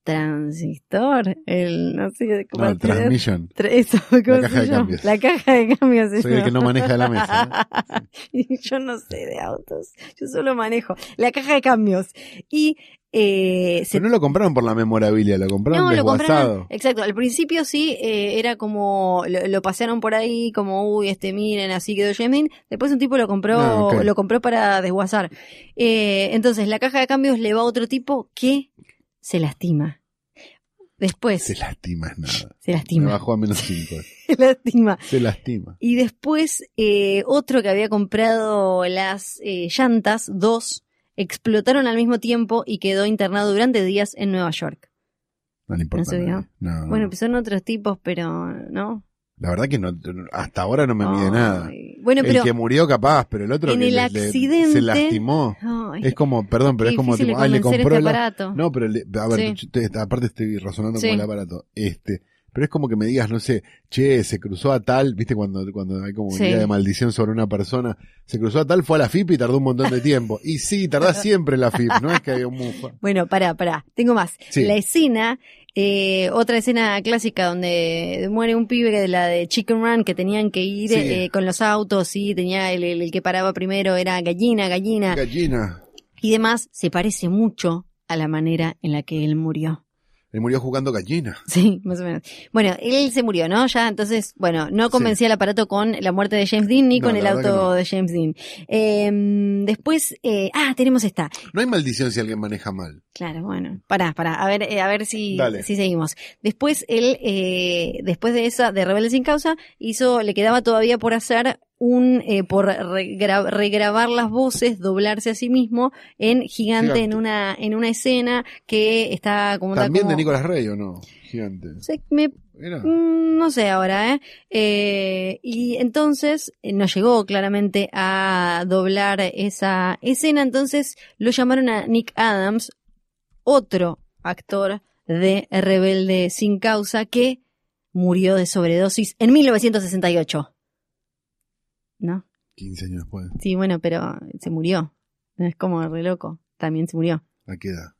S1: transistor, el no sé cómo
S2: No, el
S1: se llama.
S2: transmission.
S1: Tra- Eso, ¿cómo
S2: caja de cambios.
S1: La caja de cambios.
S2: Soy el que no maneja la mesa. <laughs>
S1: Y yo no sé de autos, yo solo manejo la caja de cambios. Y eh, se
S2: Pero no lo compraron por la memorabilia, lo compraron
S1: No, lo
S2: desguazado.
S1: compraron. Exacto. Al principio sí, eh, era como, lo, lo pasearon por ahí, como, uy, este, miren, así quedó Yemin. Después un tipo lo compró,
S2: Ah,
S1: lo compró para desguazar. Eh, entonces, la caja de cambios le va a otro tipo que se lastima. Después,
S2: Se lastima, es nada.
S1: se
S2: Me
S1: lastima.
S2: bajó a menos 5. <laughs>
S1: Se lastima.
S2: Se lastima.
S1: Y después, eh, otro que había comprado las eh, llantas, dos, explotaron al mismo tiempo y quedó internado durante días en Nueva York.
S2: No le importa.
S1: No,
S2: no.
S1: Bueno, pues son otros tipos, pero, ¿no?
S2: La verdad que no, hasta ahora no me mide nada.
S1: Bueno,
S2: el
S1: pero.
S2: que murió capaz, pero el otro
S1: En
S2: que
S1: el
S2: le- le-
S1: accidente-
S2: se lastimó.
S1: Ay,
S2: Es como, perdón, pero es como tipo, ah, le compró
S1: este
S2: la-
S1: aparato.
S2: No, pero le- a ver,
S1: Sí.
S2: te- aparte estoy razonando
S1: Sí.
S2: con el aparato. Este, pero es como que me digas, no sé, che, se cruzó a tal, viste cuando, cuando hay como un
S1: Sí.
S2: día de maldición sobre una persona, se cruzó a tal, fue a la FIP y tardó un montón de tiempo. Y sí, tardás siempre en la FIP, no es que había un mufa. <laughs>
S1: Bueno, pará, pará. Tengo más.
S2: Sí.
S1: La escena, eh, otra escena clásica donde muere un pibe de la de Chicken Run que tenían que ir
S2: Sí.
S1: eh, con los autos y tenía el, el- el que paraba primero era gallina, gallina
S2: Gallina.
S1: y demás. Se parece mucho a la manera en la que él murió.
S2: Él murió jugando gallina.
S1: Sí, más o menos. Bueno, él se murió, ¿no? Ya, entonces, bueno, no convencía el aparato con la muerte de James Dean ni
S2: No,
S1: con el auto
S2: no.
S1: de James Dean. Eh, después, eh, ah, tenemos esta.
S2: No hay maldición si alguien maneja mal.
S1: Claro, bueno, pará, pará, a ver, eh, a ver si,
S2: Dale.
S1: si seguimos. Después él, eh, después de esa, de Rebelde sin causa, hizo, le quedaba todavía por hacer un, eh, por regra- regrabar las voces, doblarse a sí mismo en gigante,
S2: Gigante.
S1: en una, en una escena que está como
S2: También
S1: como-
S2: de Nicolás Rey, ¿o no? Gigante.
S1: Se- me. Mm, No sé ahora, ¿eh? Eh, y entonces eh, no llegó claramente a doblar esa escena, entonces lo llamaron a Nick Adams, otro actor de Rebelde sin causa, que murió de sobredosis en 1968. ¿No?
S2: 15 años después.
S1: Sí, bueno, pero se murió. Es como re loco. También se murió.
S2: ¿A qué edad?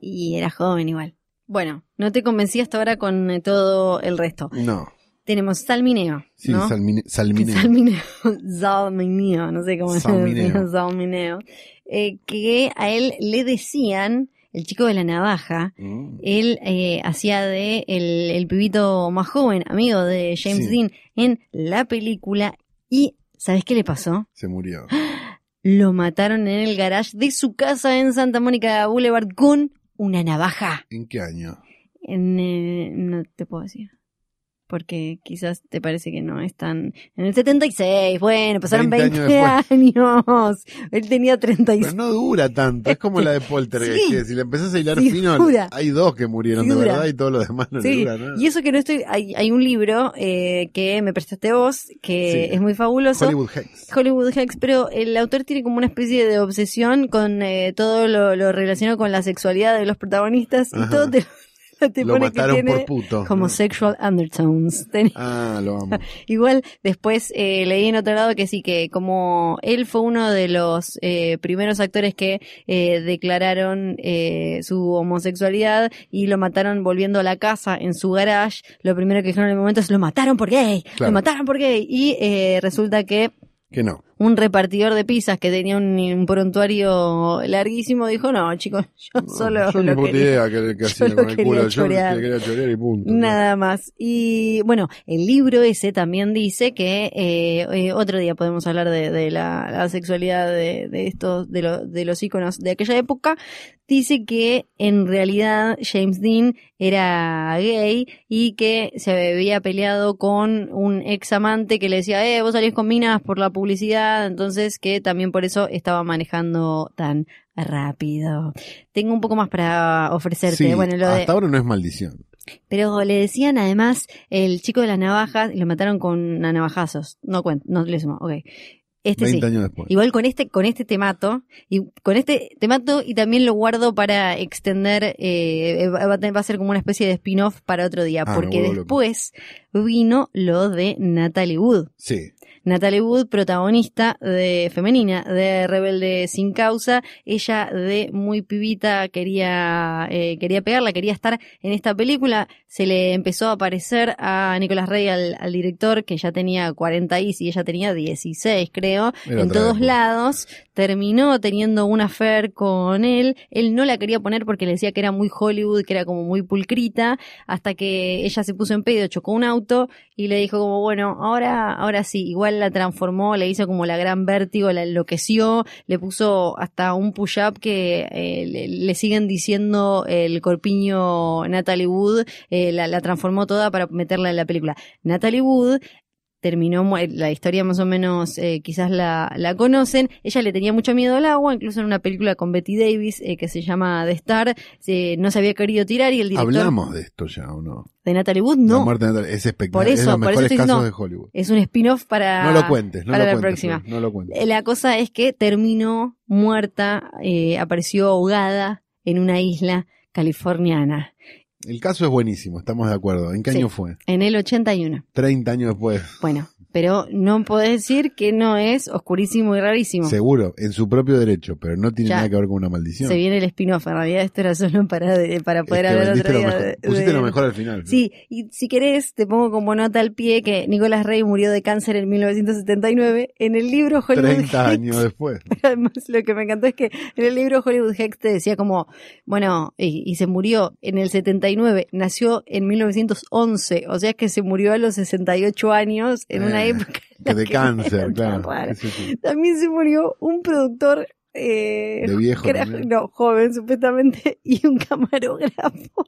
S1: Y era joven igual. Bueno, no te convencí hasta ahora con eh, todo el resto.
S2: No.
S1: Tenemos Salmineo,
S2: Sí,
S1: ¿no?
S2: Salmine- Salmineo.
S1: Salmineo, <laughs> Salmineo, no sé cómo se
S2: Salmineo. <laughs>
S1: Salmineo, eh, que a él le decían, el chico de la navaja,
S2: Mm.
S1: él eh, hacía de el, el pibito más joven, amigo de James
S2: Sí.
S1: Dean, en la película, y ¿sabes qué le pasó?
S2: Se murió.
S1: Lo mataron en el garage de su casa en Santa Mónica Boulevard con una navaja.
S2: ¿En qué año?
S1: En, eh, no te puedo decir. Porque quizás te parece que no es tan... En el 76, bueno, pasaron
S2: 20
S1: 20,
S2: años
S1: años. <laughs> Él tenía
S2: Pero
S1: 36.
S2: no dura tanto. Es como la de Poltergeist.
S1: Sí.
S2: si le empezás a hilar
S1: Sí,
S2: fino,
S1: dura.
S2: hay dos que murieron
S1: Sí,
S2: de verdad y todos los demás no le
S1: Sí,
S2: dura nada.
S1: y eso que no estoy... Hay, hay un libro eh, que me prestaste vos, que es muy fabuloso.
S2: Hollywood Hex.
S1: Hollywood Hex, pero el autor tiene como una especie de obsesión con eh, todo lo, lo relacionado con la sexualidad de los protagonistas y todo te, <laughs> te
S2: Lo
S1: pone que
S2: mataron
S1: tiene
S2: por puto.
S1: como sexual undertones. <laughs>
S2: Ah, lo amo. <laughs>
S1: Igual después eh, leí en otro lado que sí, que como él fue uno de los eh, primeros actores que eh, declararon eh, su homosexualidad y lo mataron volviendo a la casa en su garage, lo primero que dijeron en el momento es lo mataron por gay,
S2: Claro.
S1: lo mataron por gay y eh, resulta que
S2: Que no.
S1: Un repartidor de pizzas que tenía un, un prontuario larguísimo dijo no chicos <laughs> yo
S2: No,
S1: solo
S2: yo
S1: lo quería-
S2: que, que
S1: yo lo quería
S2: culo. Yo
S1: chorear.
S2: le quería chorear y punto.
S1: Nada más. Y bueno, el libro ese también dice que eh, eh, otro día podemos hablar de, de la, la sexualidad de, de estos, de, lo- de los íconos de aquella época. Dice que en realidad James Dean era gay y que se había peleado con un ex amante que le decía, eh, vos salís con minas por la publicidad, entonces que también por eso estaba manejando tan rápido. Tengo un poco más para ofrecerte.
S2: Sí,
S1: bueno, lo de...
S2: hasta ahora no es maldición.
S1: Pero le decían además el chico de las navajas y lo mataron con navajazos. No cuento, no le sumo, ok. Este
S2: 20
S1: sí.
S2: años después.
S1: Igual con este, con este temato, y con este temato, y también lo guardo para extender, eh, va, a tener- va a ser como una especie de spin-off para otro día,
S2: Ah,
S1: porque
S2: loco.
S1: después vino lo de Natalie Wood.
S2: Sí.
S1: Natalie Wood, protagonista de femenina de Rebelde sin causa, ella de muy pibita quería eh, quería pegarla, quería estar en esta película, se le empezó a aparecer a Nicolas Rey al, al director que ya tenía 40 y y ella tenía 16 creo, en todos lados, terminó teniendo una affair con él, él no la quería poner porque le decía que era muy Hollywood, que era como muy pulcrita, hasta que ella se puso en pedo, chocó un auto y le dijo como, bueno, ahora, ahora sí, igual la transformó, le hizo como la gran vértigo, la enloqueció, le puso hasta un push-up que eh, le, le siguen diciendo el corpiño Natalie Wood, eh, la, la transformó toda para meterla en la película. Natalie Wood terminó, mu- la historia más o menos eh, quizás la, la conocen, ella le tenía mucho miedo al agua, incluso en una película con Betty Davis eh, que se llama The Star, eh, no se había querido tirar y el director
S2: Hablamos de esto ya, ¿o no?
S1: de Natalie Wood
S2: La
S1: no,
S2: muerte de Natalie es espectacular.
S1: Por eso,
S2: los
S1: por eso
S2: mejores
S1: estoy
S2: casos de
S1: diciendo-
S2: Hollywood.
S1: es un spin-off para,
S2: No lo cuentes, no
S1: para
S2: lo
S1: la
S2: cuentes.
S1: próxima.
S2: No lo cuentes.
S1: Eh, La cosa es que terminó muerta, eh, apareció ahogada en una isla californiana
S2: El caso es buenísimo, estamos de acuerdo. ¿En qué
S1: Sí.
S2: año fue?
S1: en el 81.
S2: 30 años después.
S1: Bueno, pero no podés decir que no es oscurísimo y rarísimo.
S2: Seguro, en su propio derecho, pero no tiene
S1: Ya.
S2: nada que ver con una maldición.
S1: Se viene el spin-off, en realidad esto era solo para, de- para
S2: Es
S1: poder
S2: que
S1: hablar otro
S2: lo mejor. Pusiste
S1: de-
S2: lo mejor al final.
S1: Sí, y si querés, te pongo como nota al pie que Nicolás Rey murió de cáncer en 1979. En el libro Hollywood
S2: 30
S1: Hex-
S2: años después. <laughs>
S1: Además, lo que me encantó es que en el libro Hollywood Hex te decía como, bueno, y, y se murió en el 79, nació en 1911, o sea que se murió a los 68 años en una
S2: Eh,
S1: época.
S2: de <laughs> cáncer, <laughs> claro.
S1: raro.
S2: Sí, sí.
S1: También se murió un productor eh,
S2: De viejo
S1: era- no, joven supuestamente, <laughs> y un camarógrafo.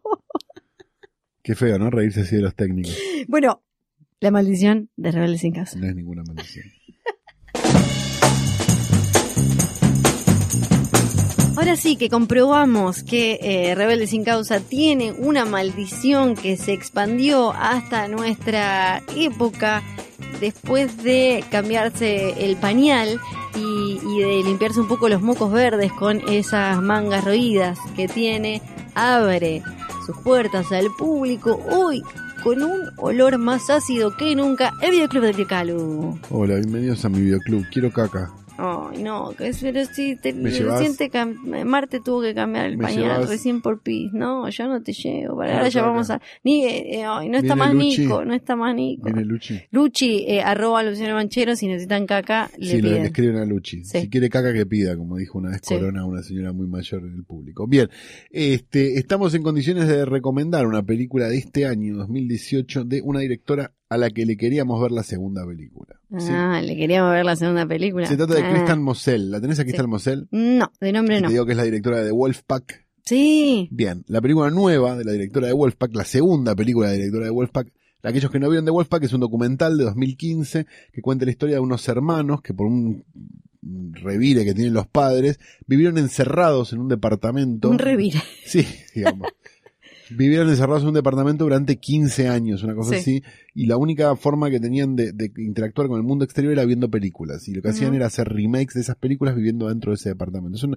S2: Qué feo, ¿no? Reírse así de los técnicos.
S1: Bueno, la maldición de Rebelde sin casa.
S2: No es ninguna maldición.
S1: Ahora sí que comprobamos que eh, Rebelde sin causa tiene una maldición que se expandió hasta nuestra época después de cambiarse el pañal y, de limpiarse un poco los mocos verdes con esas mangas roídas que tiene, abre sus puertas al público hoy con un olor más ácido que nunca, el videoclub de Calu.
S2: Hola, bienvenidos a mi videoclub. Quiero caca.
S1: Ay, no, que es, pero sí, te,
S2: ¿Me
S1: recién
S2: llevas?
S1: te cam- Marte tuvo que cambiar el
S2: ¿Me
S1: pañal
S2: llevas?
S1: recién por pis. No, yo no te llevo. Para
S2: Ah,
S1: ahora ya vamos a. Ni, eh, eh, ay, no está más
S2: Luchi.
S1: Nico, no está más Nico.
S2: Viene Luchi.
S1: Luchi, eh, arroba Luciano Manchero, si necesitan caca, le
S2: Sí, lo
S1: piden.
S2: escriben a Luchi.
S1: Sí.
S2: Si quiere caca que pida, como dijo una vez
S1: Sí.
S2: Corona, una señora muy mayor del público. Bien, este, estamos en condiciones de recomendar una película de este año, 2018, de una directora a la que le queríamos ver la segunda película. ¿sí?
S1: Ah, le queríamos ver la segunda película.
S2: Se trata de
S1: Ah.
S2: Kristen Mosell. ¿La tenés a Kristen Mosell?
S1: No, de nombre
S2: Que
S1: no.
S2: Te digo que es la directora de Wolfpack.
S1: Sí.
S2: Bien, la película nueva de la directora de Wolfpack, la segunda película de la directora de Wolfpack, aquellos que no vieron de Wolfpack es un documental de 2015 que cuenta la historia de unos hermanos que por un revire que tienen los padres vivieron encerrados en un departamento.
S1: Un revire.
S2: Sí, digamos. <laughs> Vivieron encerrados en un departamento durante 15 años, una cosa
S1: Sí.
S2: así, y la única forma que tenían de, de interactuar con el mundo exterior era viendo películas, y lo que hacían era hacer remakes de esas películas viviendo dentro de ese departamento. Es un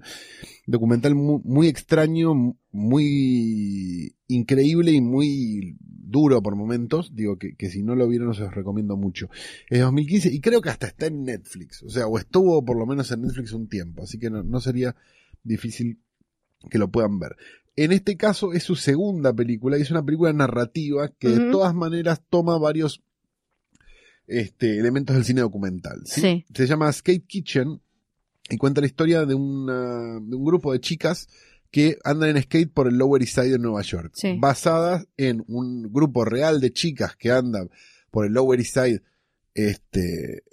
S2: documental muy, muy extraño, muy increíble y muy duro por momentos, digo que, que si no lo vieron se los recomiendo mucho. Es 2015 y creo que hasta está en Netflix, o sea, o estuvo por lo menos en Netflix un tiempo, así que no, no sería difícil que lo puedan ver. En este caso es su segunda película y es una película narrativa que de todas maneras toma varios este, elementos del cine documental. ¿sí?
S1: Sí.
S2: Se llama Skate Kitchen y cuenta la historia de, una- de un grupo de chicas que andan en skate por el Lower East Side de Nueva York,
S1: Sí.
S2: basadas en un grupo real de chicas que andan por el Lower East Side este,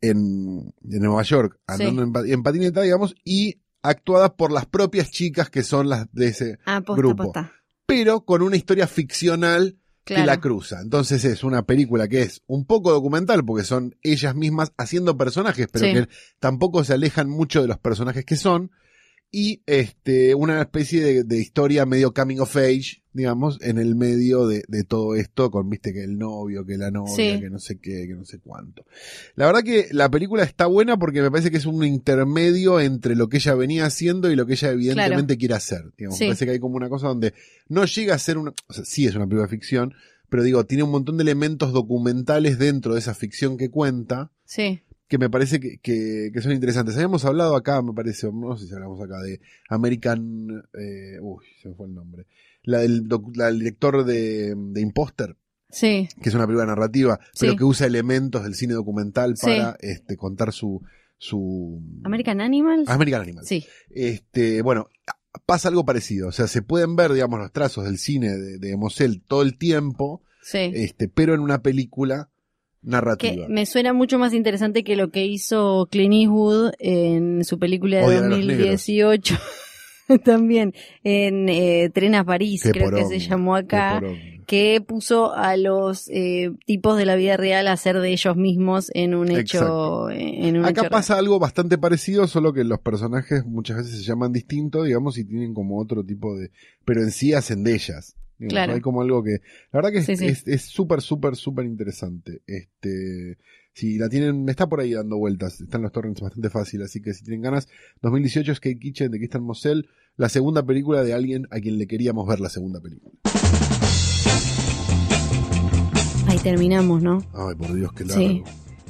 S2: en, Nueva York, andando en patineta, digamos, y actuadas por las propias chicas que son las de ese,
S1: Ah, posta,
S2: Grupo.
S1: posta.
S2: pero con una historia ficcional que la cruza. Entonces es una película que es un poco documental porque son ellas mismas haciendo personajes, pero
S1: Sí.
S2: que tampoco se alejan mucho de los personajes que son. Y este, una especie de, de historia medio coming of age, digamos, en el medio de, de todo esto, con viste que el novio, que la novia,
S1: Sí.
S2: que no sé qué, que no sé cuánto. La verdad que la película está buena porque me parece que es un intermedio entre lo que ella venía haciendo y lo que ella evidentemente quiere hacer. Digamos,
S1: Sí.
S2: Me parece que hay como una cosa donde no llega a ser una, o sea, sí es una película de ficción, pero digo, tiene un montón de elementos documentales dentro de esa ficción que cuenta
S1: Sí.
S2: Que me parece que, que, que son interesantes. Habíamos hablado acá, me parece, no sé si hablamos acá de American, eh, uy, se me fue el nombre, la del, doc- la del director de, de Imposter,
S1: Sí.
S2: que es una película narrativa, pero que usa elementos del cine documental
S1: Sí.
S2: para este, contar su, su
S1: American Animals.
S2: American Animal.
S1: Sí.
S2: Este, bueno, pasa algo parecido, o sea, se pueden ver, digamos, los trazos del cine de, de Mosel todo el tiempo,
S1: Sí.
S2: este, pero en una película
S1: que
S2: narrativa.
S1: me suena mucho más interesante que lo que hizo Clint Eastwood en su película de
S2: Odian a los
S1: 2018. <laughs> También en eh, Tren a París,
S2: Qué
S1: creo que se llamó acá, que puso a los eh, tipos de la vida real a ser de ellos mismos en un
S2: Exacto.
S1: hecho. En un
S2: Acá
S1: hecho
S2: pasa algo bastante parecido, solo que los personajes muchas veces se llaman distinto, digamos, y tienen como otro tipo de... Pero en sí hacen de ellas. Digamos,
S1: Claro.
S2: Hay como algo que... La verdad que es-
S1: Sí, sí.
S2: es es súper, súper, súper interesante. Este... Si la tienen, está por ahí dando vueltas, están los torrents bastante fácil, así que si tienen ganas, 2018 Skate Kitchen de Kristen Mosel, la segunda película de alguien a quien le queríamos ver la segunda película.
S1: Ahí terminamos, ¿no?
S2: Ay, por Dios, qué largo.
S1: Sí.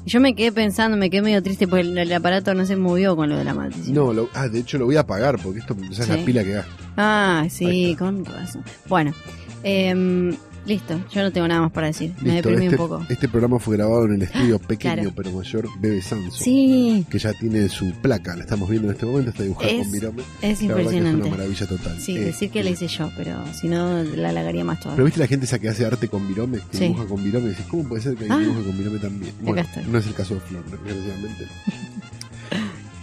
S1: Yo me quedé pensando, me quedé medio triste porque el, el aparato no se movió con lo de la maldición.
S2: No, lo- ah, de hecho lo voy a apagar porque esto esa es
S1: Sí.
S2: la pila que gasta.
S1: Ah, sí, con razón. Bueno, em, listo, yo no tengo nada más para decir. me deprimí
S2: este,
S1: un poco.
S2: este programa fue grabado en el estudio <laughs> pequeño
S1: Claro.
S2: pero mayor Bebe Sanso.
S1: Sí,
S2: que ya tiene su placa, la estamos viendo en este momento, está dibujada
S1: Es
S2: con virome.
S1: es
S2: La que es
S1: impresionante.
S2: una maravilla total.
S1: Sí,
S2: Eh,
S1: decir que la hice yo, pero si no la halagaría más
S2: Pero
S1: todavía.
S2: viste la gente esa que hace arte con virome, que
S1: Sí.
S2: dibuja con virome, y decís, ¿cómo puede ser que
S1: Ah.
S2: dibuje con virome también? Bueno, no es el caso de Flor, desgraciadamente. <laughs>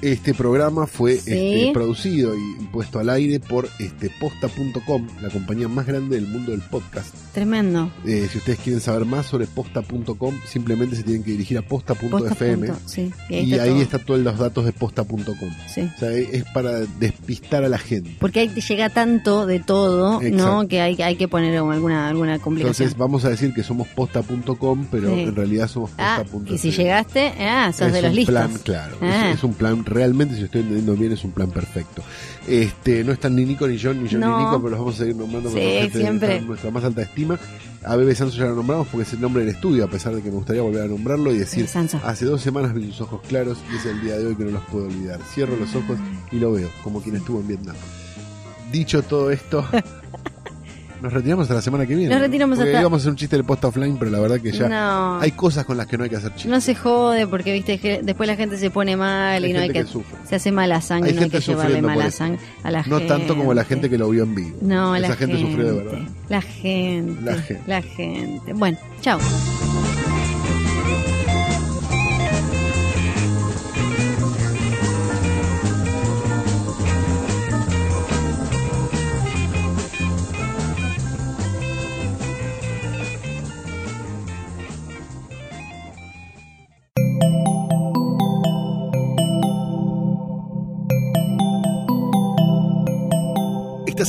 S2: Este programa fue
S1: Sí.
S2: este, producido y puesto al aire por este, posta.com, la compañía más grande del mundo del podcast.
S1: Tremendo.
S2: Eh, si ustedes quieren saber más sobre posta.com, simplemente se tienen que dirigir a
S1: Posta
S2: posta.fm
S1: sí, y ahí
S2: y
S1: está
S2: ahí
S1: todo.
S2: están todos los datos de posta.com.
S1: Sí.
S2: O sea, es para despistar a la gente.
S1: Porque ahí te llega tanto de todo,
S2: Exacto.
S1: ¿no? Que hay, hay que poner alguna, alguna complicación.
S2: Entonces vamos a decir que somos posta.com, pero en realidad somos
S1: ah,
S2: posta.com.
S1: y si llegaste, ah, sos
S2: es
S1: de los
S2: un
S1: listos.
S2: plan, claro. es-
S1: Ah.
S2: Es, un plan, realmente, si estoy entendiendo bien, es un plan perfecto. Este, no están ni Nico ni yo, ni yo
S1: No.
S2: ni Nico, pero los vamos a seguir nombrando
S1: Sí, siempre.
S2: nuestra- más alta estima. A Bebe Sanso ya lo nombramos porque es el nombre del estudio, a pesar de que me gustaría volver a nombrarlo y decir, hace dos semanas vi sus ojos claros y es el día de hoy que no los puedo olvidar. Cierro los ojos y lo veo, como quien estuvo en Vietnam. Dicho todo esto, <laughs> nos retiramos hasta la semana que viene.
S1: Nos retiramos
S2: Porque
S1: hasta-
S2: íbamos a hacer un chiste del post offline, pero la verdad que ya
S1: no,
S2: hay cosas con las que no hay que hacer chistes.
S1: no se jode porque, viste, que después la gente se pone mal
S2: Hay
S1: y no hay que...
S2: que sufre.
S1: se hace mala sangre
S2: Hay
S1: y no hay que llevarle mala sangre a la
S2: No
S1: gente.
S2: tanto como la gente que lo vio en vivo.
S1: No,
S2: Esa
S1: la
S2: gente,
S1: gente.
S2: sufrió de verdad.
S1: La gente.
S2: La gente.
S1: La gente. Bueno, chao.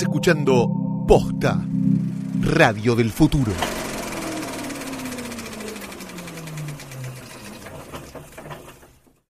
S3: Escuchando Posta, Radio del Futuro.